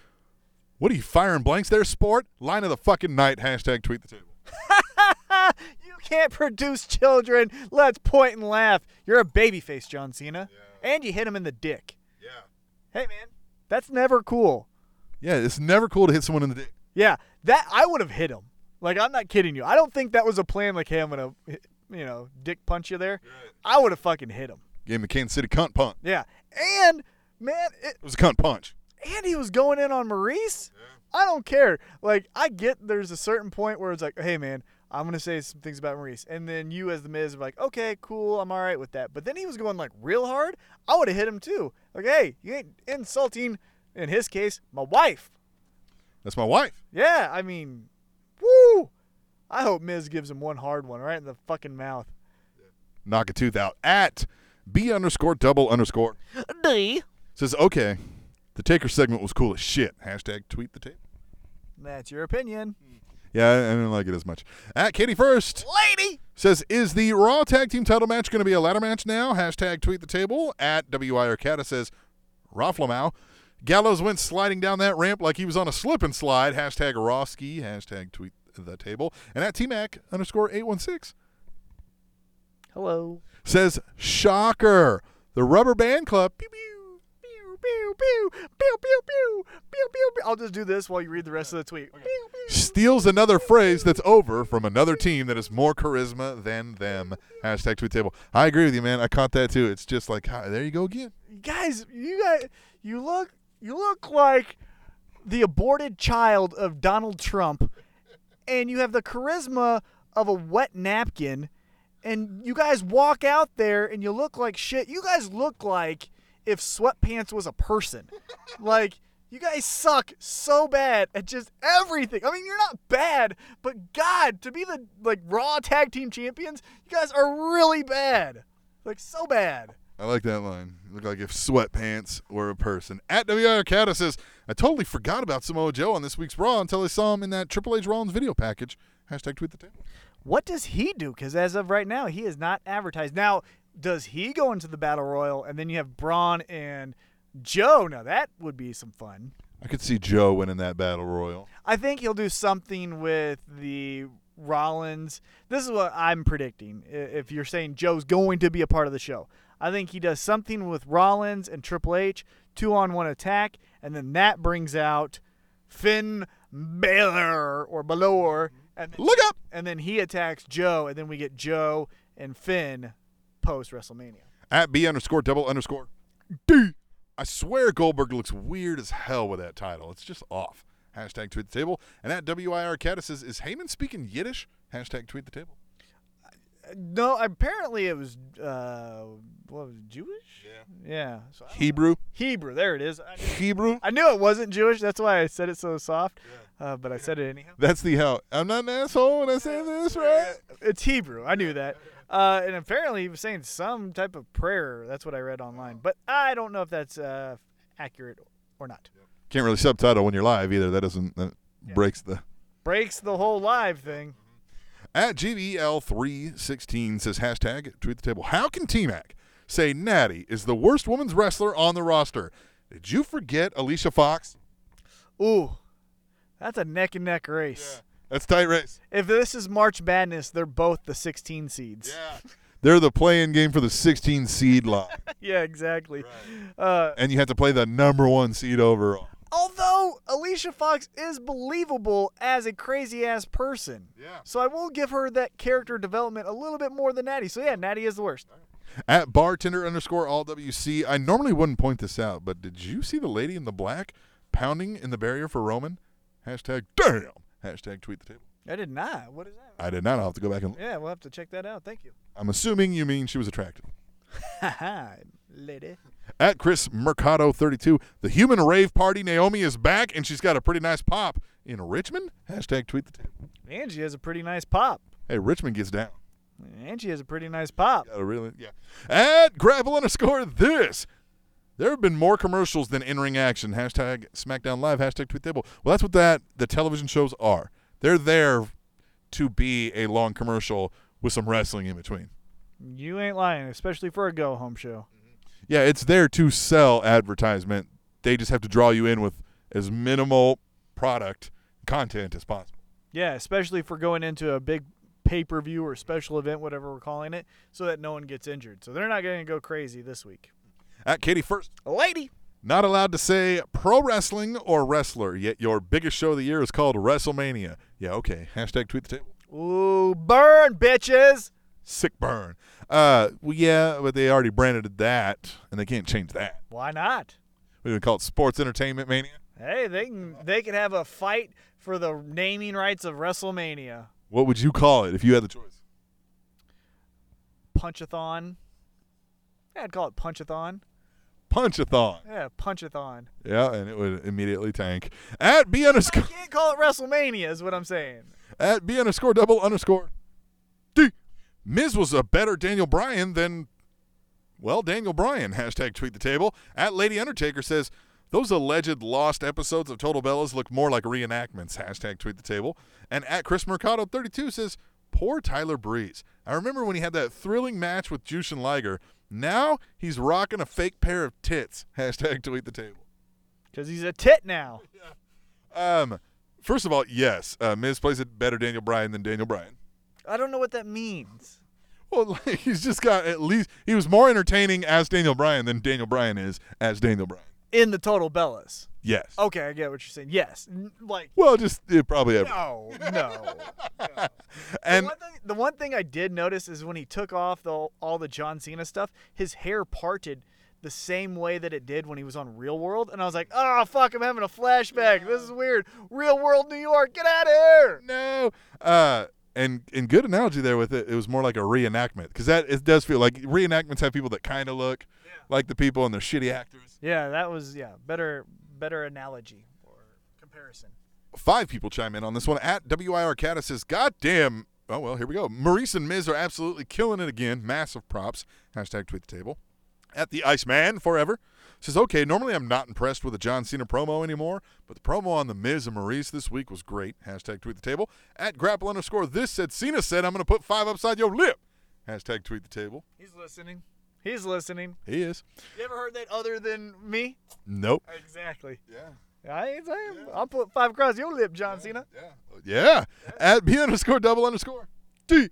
What are you firing blanks there, sport? Line of the fucking night. Hashtag tweet the table. you can't produce children. Let's point and laugh. You're a babyface, John Cena. Yeah. And you hit him in the dick. Yeah. Hey, man. That's never cool. Yeah, it's never cool to hit someone in the dick. Yeah, that I would have hit him. Like, I'm not kidding you. I don't think that was a plan, like, hey, I'm going to, you know, dick punch you there. I would have fucking hit him. Gave him a Kansas City cunt punch. Yeah. And, man, it, It was a cunt punch. And he was going in on Maryse. I don't care. Like, I get there's a certain point where it's like, hey, man, I'm gonna say some things about Maryse, and then you as the Miz are like, okay, cool, I'm all right with that. But then he was going like real hard. I would have hit him too. Like, hey, you ain't insulting. In his case, my wife. That's my wife. Yeah, I mean, woo. I hope Miz gives him one hard one right in the fucking mouth. Knock a tooth out at B underscore double underscore. D. Says, okay, the Taker segment was cool as shit. Hashtag tweet the tape. That's your opinion, Yeah, I I didn't like it as much. At Katie First lady. says, is the Raw Tag Team title match going to be a ladder match now? Hashtag tweet the table. At WI Arcata says, Rafflamau. Gallows went sliding down that ramp like he was on a slip and slide. Hashtag Raw Ski. Hashtag tweet the table. And at T-Mac underscore 816 Hello. says, shocker. The Rubber Band Club. Pew, pew pew pew pew pew pew pew pew. I'll just do this while you read the rest of the tweet. Okay. Pew, pew, Steals another phrase that's over from another team that has more charisma than them. Hashtag tweet table. I agree with you, man. I caught that too. It's just like hi, there you go again. Guys, you guys, you look you look like the aborted child of Donald Trump, and you have the charisma of a wet napkin, and you guys walk out there and you look like shit. You guys look like if sweatpants was a person, like. You guys suck so bad at just everything. I mean, you're not bad, but God, to be the like Raw Tag Team Champions, you guys are really bad, like so bad. I like that line. Look like if sweatpants were a person. At WR Cata says, I totally forgot about Samoa Joe on this week's Raw until I saw him in that Triple H Rollins video package. Hashtag tweet the table. What does he do? Because as of right now, he is not advertised. Now, does he go into the battle royal and then you have Braun and Joe? Now that would be some fun. I could see Joe winning that battle royal. I think he'll do something with the Rollins. This is what I'm predicting. If you're saying Joe's going to be a part of the show, I think he does something with Rollins and Triple H, two on one attack, and then that brings out Finn Balor or Balor, and then, Look up! and then he attacks Joe, and then we get Joe and Finn post WrestleMania. At B underscore double underscore D. I swear Goldberg looks weird as hell with that title. It's just off. Hashtag tweet the table. And at WIR Cata says, is Heyman speaking Yiddish? Hashtag tweet the table. No, apparently it was uh, what was it, Jewish? Yeah, yeah. So Hebrew? Hebrew. There it is. I knew, Hebrew? I knew it wasn't Jewish. That's why I said it so soft. Uh, but I said it anyhow. That's the how. I'm not an asshole when I say this, right? It's Hebrew. I knew that. Uh, and apparently he was saying some type of prayer. That's what I read online. But I don't know if that's uh, accurate or not. Can't really subtitle when you're live either. That doesn't, that breaks the. Breaks the whole live thing. At GVL316 says hashtag tweet the table. How can T Mac say Natty is the worst women's wrestler on the roster? Did you forget Alicia Fox? Ooh, that's a neck and neck race. That's tight race. If this is March Madness, they're both the 16 seeds. Yeah. They're the playing game for the 16 seed line. Yeah, exactly. Uh, and you have to play the number one seed overall. although Alicia Fox is believable as a crazy ass person. Yeah. So I will give her that character development a little bit more than Natty. So yeah, Natty is the worst. At bartender underscore all WC, I normally wouldn't point this out, but did you see the lady in the black pounding in the barrier for Roman? Hashtag damn. Hashtag tweet the table. I did not. What is that? I did not. I'll have to go back and. Yeah, we'll have to check that out. Thank you. I'm assuming you mean she was attractive. Lady. At Chris Mercado 32, the human rave party Naomi is back and she's got a pretty nice pop in Richmond. Hashtag tweet the table. Angie has a pretty nice pop. Hey, Richmond gets down. Angie has a pretty nice pop. Got a really yeah. At gravel underscore this. There have been more commercials than in-ring action. Hashtag SmackDown Live. Hashtag Tweet Table. Well, that's what that the television shows are. They're there to be a long commercial with some wrestling in between. You ain't lying, especially for a go home show. Mm-hmm. Yeah, it's there to sell advertisement. They just have to draw you in with as minimal product content as possible. Yeah, especially for going into a big pay per view or special event, whatever we're calling it, so that no one gets injured. So they're not going to go crazy this week. At Katie First, Lady. not allowed to say pro wrestling or wrestler, yet your biggest show of the year is called WrestleMania. Yeah, okay. Hashtag Tweet the Table. Ooh, burn, bitches. Sick burn. Uh, well, yeah, but they already branded that, and they can't change that. Why not? We would call it Sports Entertainment Mania. Hey, they can they can have a fight for the naming rights of WrestleMania. What would you call it if you had the choice? Punchathon. Yeah, I'd call it Punchathon. Punchathon. Yeah, Punchathon. Yeah, and it would immediately tank. At B I underscore can't call it WrestleMania, is what I'm saying. at B underscore double underscore D. Miz was a better Daniel Bryan than, well, Daniel Bryan. Hashtag tweet the table. At Lady Undertaker says, those alleged lost episodes of Total Bellas look more like reenactments. Hashtag tweet the table. And at Chris Mercado 32 says, poor Tyler Breeze. I remember when he had that thrilling match with Jushin Liger. Now he's rocking a fake pair of tits. Hashtag tweet the table. Because he's a tit now. Um, first of all, yes, uh, Miz plays a better Daniel Bryan than Daniel Bryan. I don't know what that means. Well, like, he's just got at least he was more entertaining as Daniel Bryan than Daniel Bryan is as Daniel Bryan. In the Total Bellas. Yes. Okay, I get what you're saying. Yes. N- Like, Well, just it probably ever. no, no. And the, one thing, the one thing I did notice is when he took off the, all the John Cena stuff, his hair parted the same way that it did when he was on Real World, and I was like, "Oh fuck, I'm having a flashback. This is weird. Real World New York, get out of here!" no. Uh, and and good analogy there with it. It was more like a reenactment because that it does feel like reenactments have people that kind of look like the people and they're shitty actors. Yeah, that was yeah better better analogy or comparison. Five people chime in on this one. At WIR Cata says, God damn. Oh, well, here we go. Maryse and Miz are absolutely killing it again. Massive props. Hashtag tweet the table. At the Iceman Forever says, okay, normally I'm not impressed with the John Cena promo anymore, but the promo on the Miz and Maryse this week was great. Hashtag tweet the table. At grapple underscore this said, Cena said, I'm going to put five upside your lip. Hashtag tweet the table. He's listening. He's listening. He is. You ever heard that other than me? Nope. Exactly. Yeah. I ain't saying. I'll put five across your lip, John Cena. Uh, yeah. Yeah. At B underscore double underscore D.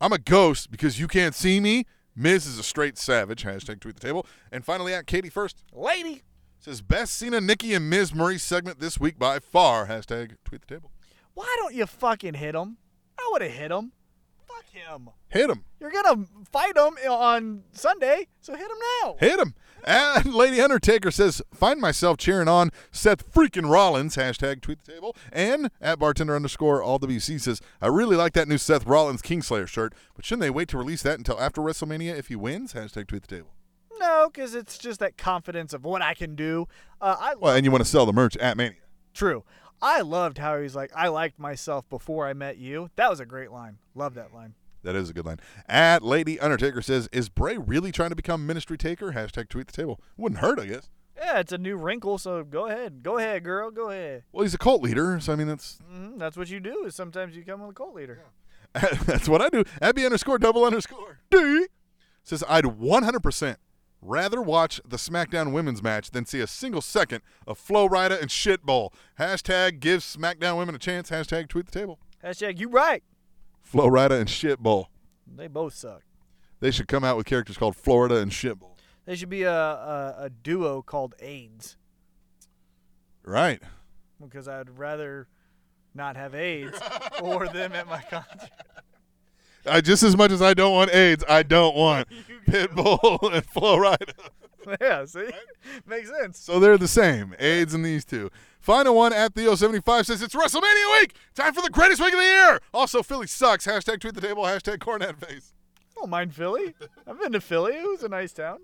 I'm a ghost because you can't see me. Miz is a straight savage. Hashtag tweet the table. And finally, at Katie first Lady. says best Cena, Nikki, and Miz Maryse segment this week by far. Hashtag tweet the table. Why don't you fucking hit him? I would have hit him. Fuck him. Hit him. You're gonna fight him on Sunday, so hit him now. Hit him. And Lady Undertaker says, find myself cheering on Seth freaking Rollins. Hashtag tweet the table. And at bartender underscore all WC says, I really like that new Seth Rollins Kingslayer shirt, but shouldn't they wait to release that until after WrestleMania if he wins? Hashtag tweet the table. No, because it's just that confidence of what I can do. Uh, I Well, and you want to sell the merch at Mania. true. I loved how he's like, I liked myself before I met you. That was a great line. Love that line. That is a good line. At Lady Undertaker says, is Bray really trying to become Ministry Taker? Hashtag tweet the table. Wouldn't hurt, I guess. Yeah, it's a new wrinkle, so go ahead. Go ahead, girl. Go ahead. Well, he's a cult leader, so I mean, that's hmm That's what you do. Is sometimes you become a cult leader. that's what I do. Abby underscore double underscore D says, I'd 100% rather watch the SmackDown women's match than see a single second of Flo Rida and Shitbowl. Hashtag give SmackDown women a chance. Hashtag tweet the table. Hashtag you right. Flo Rida and Shitbowl. They both suck. They should come out with characters called Florida and Shitbowl. They should be a, a, a duo called AIDS Right. because I'd rather not have AIDS or them at my concert. I, just as much as I don't want AIDS, I don't want Pitbull and Flo Rida. yeah, see? Makes sense. So they're the same. AIDS and these two. Final one at Theo75 says it's WrestleMania week. Time for the greatest week of the year. Also, Philly sucks. Hashtag tweet the table. Hashtag cornet face. I don't mind Philly. I've been to Philly. It was a nice town.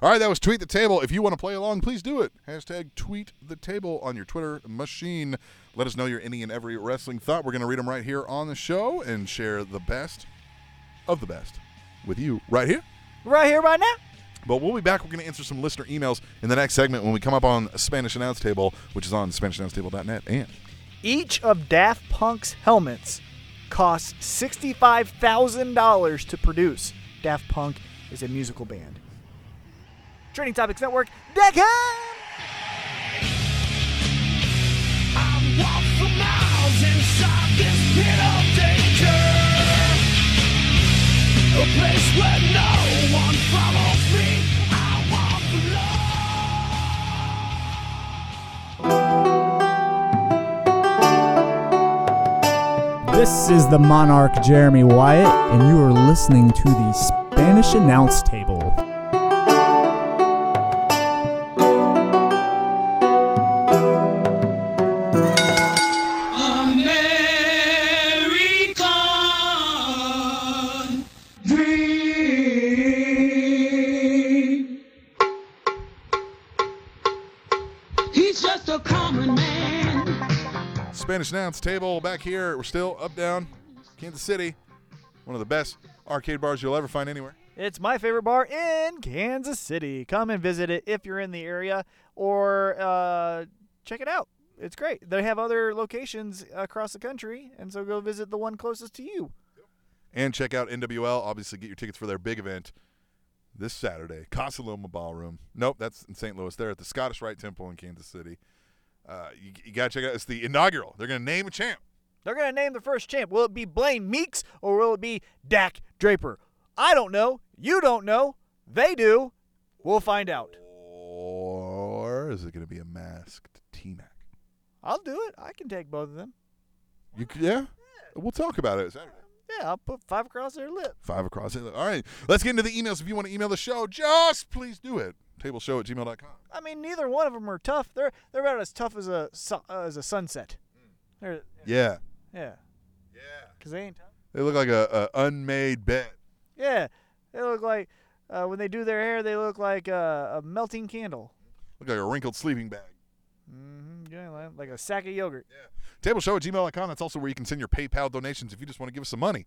All right, that was tweet the table. If you want to play along, please do it. Hashtag tweet the table on your Twitter machine. Let us know your any and every wrestling thought. We're going to read them right here on the show and share the best of the best with you right here. Right here, right now. But we'll be back. We're going to answer some listener emails in the next segment when we come up on Spanish Announce Table, which is on SpanishAnnounceTable.net. And Each of Daft Punk's helmets costs $65,000 to produce. Daft Punk is a musical band. Training Topics Network, Deckham! Walk for miles inside this pit of danger. A place where no one follows me. I walk alone. This is the Monarch Jeremy Wyatt, and you are listening to the Spanish Announce Table. Spanish Announce Table back here. We're still up, down, Kansas City. One of the best arcade bars you'll ever find anywhere. It's my favorite bar in Kansas City. Come and visit it if you're in the area or uh, check it out. It's great. They have other locations across the country, and so go visit the one closest to you. And check out NWL. Obviously, get your tickets for their big event this Saturday. Casa Loma Ballroom. Nope, that's in St. Louis. They're at the Scottish Rite Temple in Kansas City. Uh, you you got to check it out. It's the inaugural. They're going to name a champ. They're going to name the first champ. Will it be Blaine Meeks or will it be Dak Draper? I don't know. You don't know. They do. We'll find out. Or is it going to be a masked T Mac? I'll do it. I can take both of them. You yeah? We'll talk about it Saturday. Yeah, I'll put five across their lip. Five across it. All right. Let's get into the emails. If you want to email the show, just please do it. Tableshow at gmail.com. I mean, neither one of them are tough. They're they're about as tough as a su- uh, as a sunset. They're, Yeah. yeah, Yeah. because they ain't tough. They look like a, a unmade bed. Yeah, they look like uh, when they do their hair, they look like a, a melting candle. Look like a wrinkled sleeping bag. Mm-hmm. Yeah, like- like a sack of yogurt. Yeah. Tableshow at gmail.com. That's also where you can send your PayPal donations if you just want to give us some money.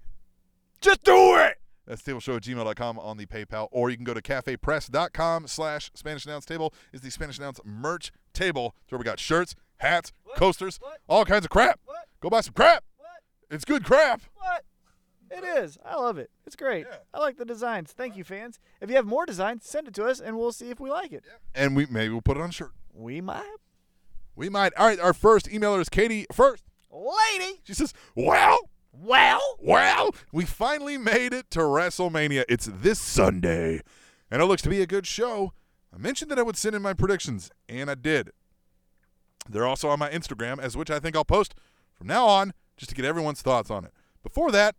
Just do it. That's tableshow at gmail.com on the PayPal. Or you can go to cafepress.com slash Spanish Announce Table. is the Spanish Announce merch table. It's where we got shirts, hats, coasters, What? all kinds of crap. What? Go buy some crap. What? It's good crap. What? It is. I love it. It's great. I like the designs. Thank you, fans. If you have more designs, send it to us, and we'll see if we like it. And we maybe we'll put it on a shirt. We might. We might. All right, our first emailer is Katie first. Lady. She says, Well, Well. well, we finally made it to WrestleMania. It's this Sunday, and it looks to be a good show. I mentioned that I would send in my predictions, and I did. They're also on my Instagram, as which I think I'll post from now on, just to get everyone's thoughts on it. Before that,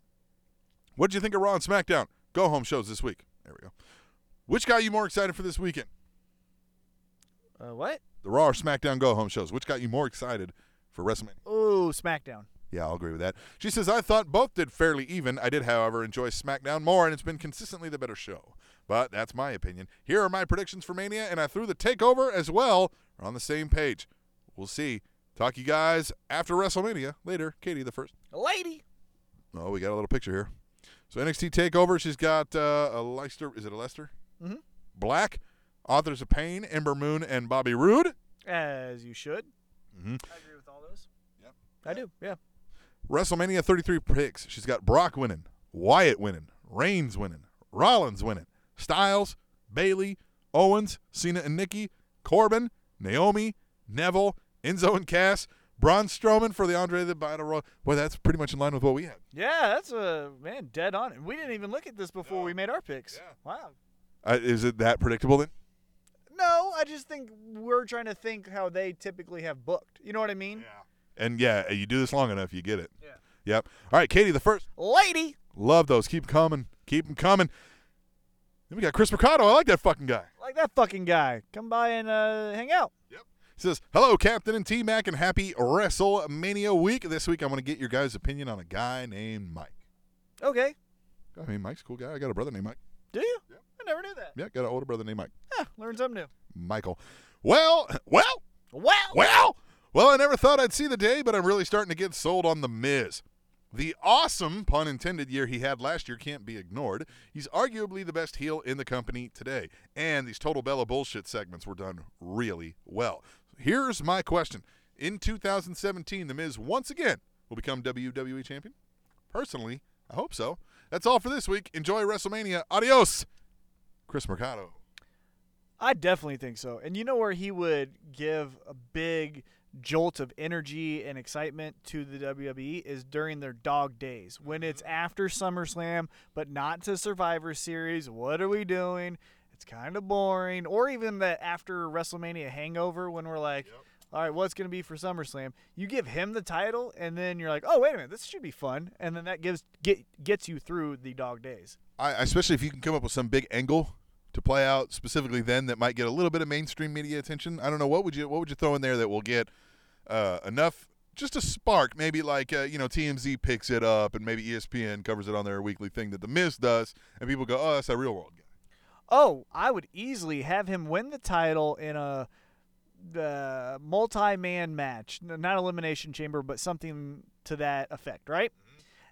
what did you think of Raw and SmackDown? Go home shows this week. There we go. Which got you more excited for this weekend? Uh, what? The Raw or SmackDown go home shows? Which got you more excited for WrestleMania? Ooh, SmackDown. Yeah, I'll agree with that. She says, I thought both did fairly even. I did, however, enjoy SmackDown more, and it's been consistently the better show. But that's my opinion. Here are my predictions for Mania, and I threw the takeover as well. We're on the same page. We'll see. Talk to you guys after WrestleMania. Later, Katie the first. Lady. Oh, we got a little picture here. So NXT Takeover, she's got uh, Aleister. Is it Aleister? Mhm. Black, Authors of Pain, Ember Moon, and Bobby Roode. As you should. Mm-hmm. I agree with all those. Yep. I do. Yeah. WrestleMania 33 picks. She's got Brock winning, Wyatt winning, Reigns winning, Rollins winning, Styles, Bayley, Owens, Cena and Nikki, Corbin, Naomi, Neville, Enzo and Cass, Braun Strowman for the Andre the Battle Royal. Boy, that's pretty much in line with what we had. Yeah, that's a man dead on. And we didn't even look at this before we made our picks. Yeah. Wow. Uh, is it that predictable then? No, I just think we're trying to think how they typically have booked. You know what I mean? And yeah, you do this long enough, you get it. Yeah. Yep. All right, Katie, the first. Lady. Love those. Keep coming. Keep them coming. Then we got Chris Mercado. I like that fucking guy. Like that fucking guy. Come by and uh, hang out. Yep. He says, Hello, Captain and T Mac, and happy WrestleMania week. This week, I want to get your guys' opinion on a guy named Mike. Okay. I mean, Mike's a cool guy. I got a brother named Mike. Do you? Yep. I never knew that. Yeah, got an older brother named Mike. Huh, learn something new. Michael. Well, well, Well. well, well, I never thought I'd see the day, but I'm really starting to get sold on The Miz. The awesome, pun intended, year he had last year can't be ignored. He's arguably the best heel in the company today. And these Total Bella bullshit segments were done really well. Here's my question. In 2017, The Miz once again will become WWE champion? Personally, I hope so. That's all for this week. Enjoy WrestleMania. Adios. Chris Mercado. I definitely think so. And you know where he would give a big jolt of energy and excitement to the WWE is during their dog days. When it's mm-hmm. after SummerSlam, but not to Survivor Series. What are we doing? It's kind of boring. Or even that after WrestleMania hangover when we're like, all right, what's going to be for SummerSlam? You give him the title, and then you're like, oh, wait a minute, this should be fun. And then that gives get, gets you through the dog days. I, especially if you can come up with some big angle to play out specifically then that might get a little bit of mainstream media attention. I don't know what would you what would you throw in there that will get uh, enough just a spark, maybe like uh, you know TMZ picks it up and maybe ESPN covers it on their weekly thing that the Miz does, and people go, oh, that's a real world guy. Oh, I would easily have him win the title in a the multi-man match, not elimination chamber, but something to that effect, right?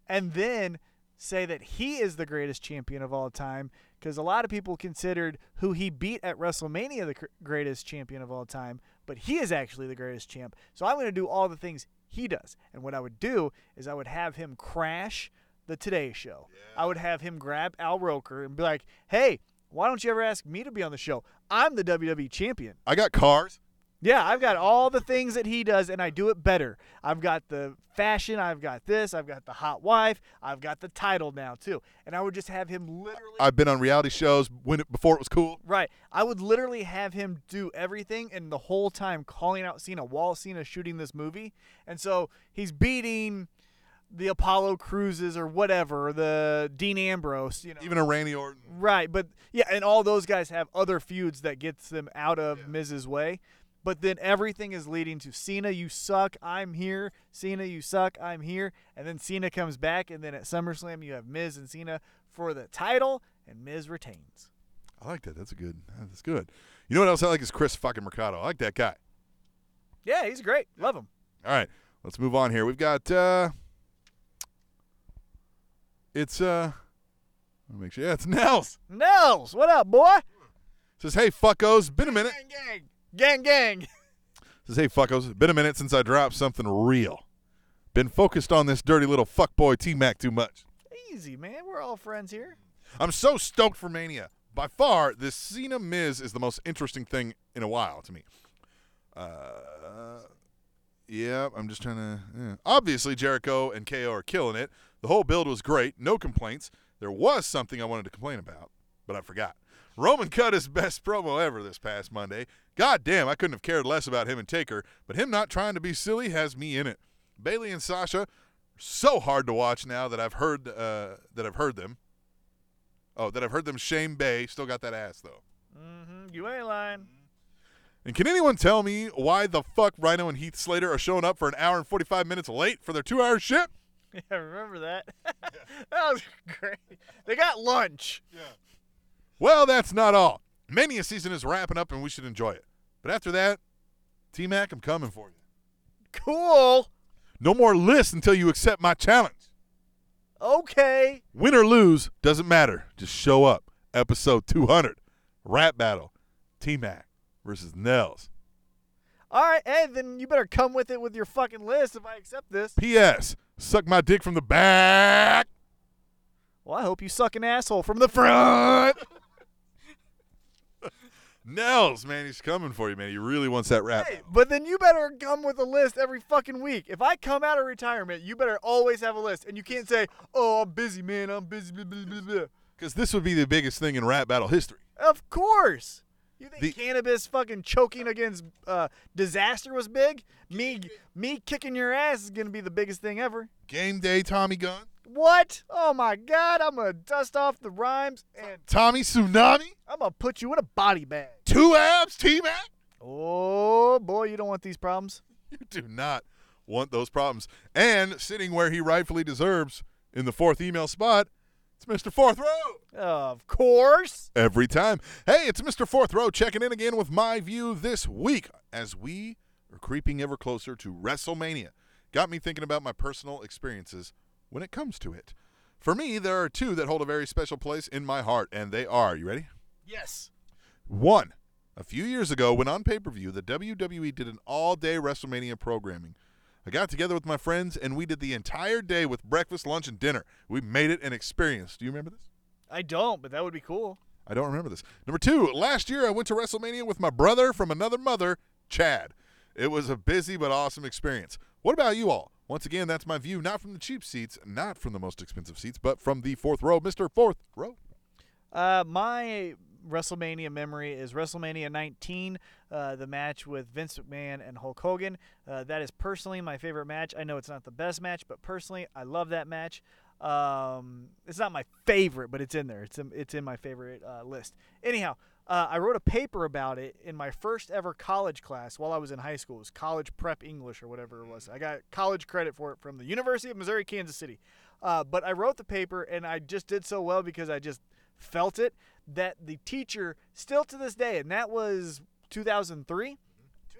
And then say that he is the greatest champion of all time because a lot of people considered who he beat at WrestleMania the cr- greatest champion of all time, but he is actually the greatest champ. So I'm going to do all the things he does. And what I would do is I would have him crash the Today Show. I would have him grab Al Roker and be like, "Hey, why don't you ever ask me to be on the show? I'm the WWE champion." I got cars. Yeah, I've got all the things that he does, and I do it better. I've got the fashion, I've got this, I've got the hot wife, I've got the title now too. And I would just have him literally I've been on reality shows when it, before it was cool. right. I would literally have him do everything, and the whole time calling out Cena while Cena shooting this movie. And so he's beating the Apollo Crewses or whatever, the Dean Ambrose, you know. Even a Randy Orton. Right, but yeah, and all those guys have other feuds that gets them out of Miz's way. But then everything is leading to Cena, you suck, I'm here. Cena, you suck, I'm here. And then Cena comes back, and then at SummerSlam you have Miz and Cena for the title, and Miz retains. I like that. That's a good. That's good. You know what else I like is Chris fucking Mercado. I like that guy. Yeah, he's great. Love him. All right, let's move on here. We've got. uh It's uh. Let me make sure. Yeah, it's Nels. Nels, what up, boy? Says, hey fuckos, been a minute. Gang, gang, gang, gang. Says, hey fuckos, been a minute since I dropped something real. Been focused on this dirty little fuckboy T Mac too much. Easy, man. We're all friends here. I'm so stoked for Mania. By far, this Cena Miz is the most interesting thing in a while to me. Uh, yeah, I'm just trying to. yeah. Obviously, Jericho and KO are killing it. The whole build was great, no complaints. There was something I wanted to complain about, but I forgot. Roman cut his best promo ever this past Monday. God damn, I couldn't have cared less about him and Taker, but him not trying to be silly has me in it. Bayley and Sasha so hard to watch now that I've heard uh, that I've heard them. Oh, that I've heard them shame Bay. Still got that ass though. Mm-hmm. You ain't lying. And can anyone tell me why the fuck Rhino and Heath Slater are showing up for an hour and 45 minutes late for their two hour ship? Yeah, remember that? that was great. They got lunch. Well, that's not all. Mania season is wrapping up and we should enjoy it. But after that, T Mac, I'm coming for you. Cool. No more lists until you accept my challenge. Okay. Win or lose, doesn't matter. Just show up. Episode 200. Rap battle. T Mac versus Nels. All right, hey, then you better come with it with your fucking list if I accept this. P.S. Suck my dick from the back. Well, I hope you suck an asshole from the front. Nels, man, he's coming for you, man. He really wants that rap. Hey, but then you better come with a list every fucking week. If I come out of retirement, you better always have a list. And you can't say, oh, I'm busy, man. I'm busy. Because this would be the biggest thing in rap battle history. Of course. You think The- cannabis fucking choking against uh, disaster was big? Me, me kicking your ass is gonna be the biggest thing ever. Game day, Tommy Gunn. What? Oh my God! I'm gonna dust off the rhymes and Tommy Tsunami. I'm gonna put you in a body bag. Two abs, T Mac. Oh boy, you don't want these problems. You do not want those problems. And sitting where he rightfully deserves in the fourth email spot, it's Mr. Fourth Row. Of course. Every time. Hey, it's Mr. Fourth Row checking in again with my view this week as we are creeping ever closer to WrestleMania. Got me thinking about my personal experiences when it comes to it. For me, there are two that hold a very special place in my heart, and they are, you ready? Yes. One, a few years ago, when on pay per view, the WWE did an all day WrestleMania programming. I got together with my friends and we did the entire day with breakfast, lunch, and dinner. We made it an experience. Do you remember this? I don't, but that would be cool. I don't remember this. Number two, last year I went to WrestleMania with my brother from another mother, Chad. It was a busy but awesome experience. What about you all? Once again, that's my view, not from the cheap seats, not from the most expensive seats, but from the fourth row, Mr. Fourth Row. Uh, my WrestleMania memory is WrestleMania 19, uh, the match with Vince McMahon and Hulk Hogan. Uh, that is personally my favorite match. I know it's not the best match, but personally, I love that match. Um, it's not my favorite, but it's in there. It's in, it's in my favorite uh, list. Anyhow, uh, I wrote a paper about it in my first ever college class while I was in high school. It was college prep English or whatever it was. I got college credit for it from the University of Missouri, Kansas City. Uh, but I wrote the paper and I just did so well because I just felt it that the teacher still to this day, and that was 2003.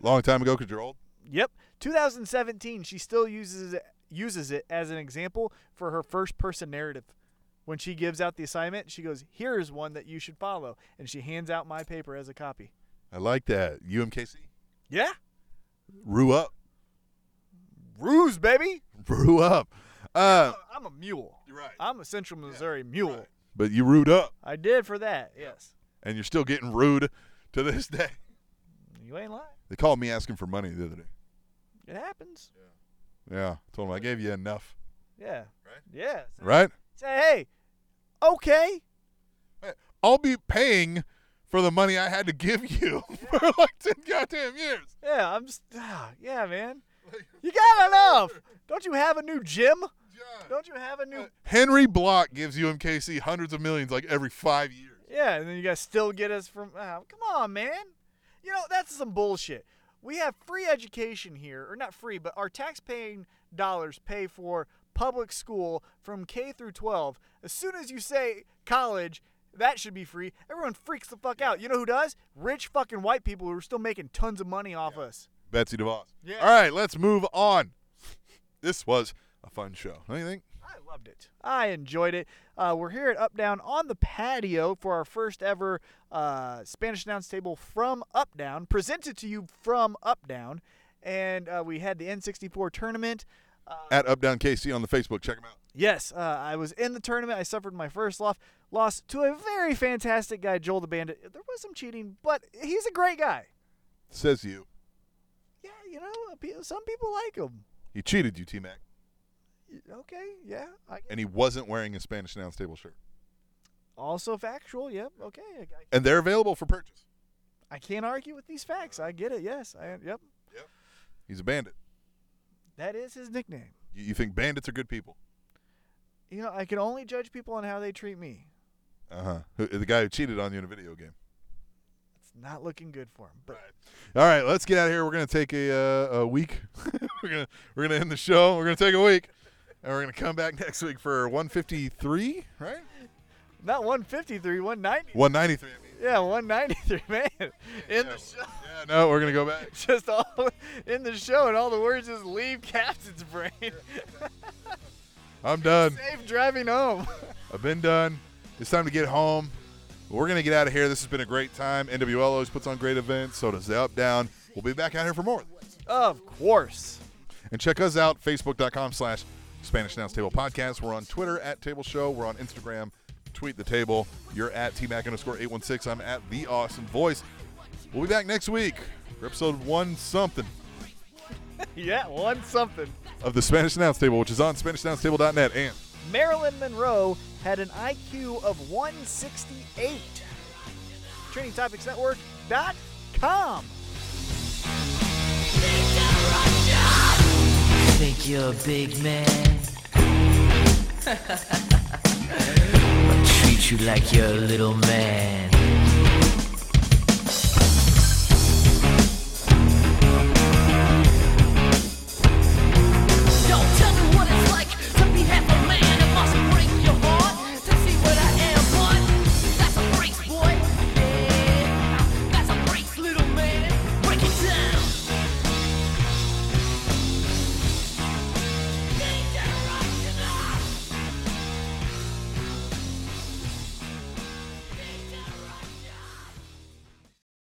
Long time ago because you're old. Yep. 2017, she still uses it, uses it as an example for her first person narrative. When she gives out the assignment, she goes, "Here's one that you should follow," and she hands out my paper as a copy. I like that. UMKC. Yeah. Rue up. Ruse, baby. Rue up. Uh, I'm a mule. You're right. I'm a Central Missouri mule. but you rude up, I did for that. Yes. and you're still getting rude to this day. You ain't lying. They called me asking for money the other day. It happens. Yeah, Yeah. told them I gave you enough. Yeah. Right? Yeah. Right? Say, hey, okay. I'll be paying for the money I had to give you for like ten goddamn years. Yeah, I'm just, ah, yeah, man. You got enough. Don't you have a new gym? Don't you have a new? Henry Bloch gives UMKC hundreds of millions like every five years. Yeah, and then you guys still get us from. ah, come on, man. You know that's some bullshit. We have free education here, or not free, but our tax-paying dollars pay for public school from K through 12. As soon as you say college, that should be free. Everyone freaks the fuck out. You know who does? Rich fucking white people who are still making tons of money off us. Betsy DeVos. Yeah. All right, let's move on. This was a fun show. Don't you think? I loved it. I enjoyed it. Uh, we're here at Up Down on the patio for our first ever uh, Spanish announce table from Up Down, presented to you from Up Down. And uh, we had the N64 tournament. At Up Down KC on the Facebook. Check them out. Yes, uh, I was in the tournament. I suffered my first loss, loss to a very fantastic guy, Joel the Bandit. There was some cheating, but he's a great guy. Says you. Yeah, you know, some people like him. He cheated you, T Mac. Okay, yeah. I, And he wasn't wearing a Spanish announce table shirt. also factual. Yep. Okay. I, And they're available for purchase. I can't argue with these facts. I get it. Yes. I, yep. yep. He's a bandit. That is his nickname. You, you think bandits are good people? You know, I can only judge people on how they treat me. Uh huh. The guy who cheated on you in a video game. It's not looking good for him. But All right, let's get out of here. We're gonna take a uh, a week. we're gonna we're gonna end the show. We're gonna take a week, and we're gonna come back next week for 153, right? not 153, 190. 193. I mean. Yeah, 193, man. In the show, Yeah, no, we're gonna go back. just all in the show, and all the words just leave Captain's brain. I'm done. Safe driving home. I've been done. It's time to get home. We're gonna get out of here. This has been a great time. NWL always puts on great events. So does the Up Down. We'll be back out here for more. of course. And check us out, facebook.com slash Spanish Announce Table Podcast. We're on Twitter at Table Show. We're on Instagram, Tweet the Table. You're at TMAC underscore 816. I'm at The Awesome Voice. We'll be back next week for episode one something Yeah, one something. of the Spanish Announce Table, which is on SpanishAnnounceTable.net. And Marilyn Monroe had an IQ of 168. TrainingTopicsNetwork.com. Think you're a big man? Treat you like you're a little man.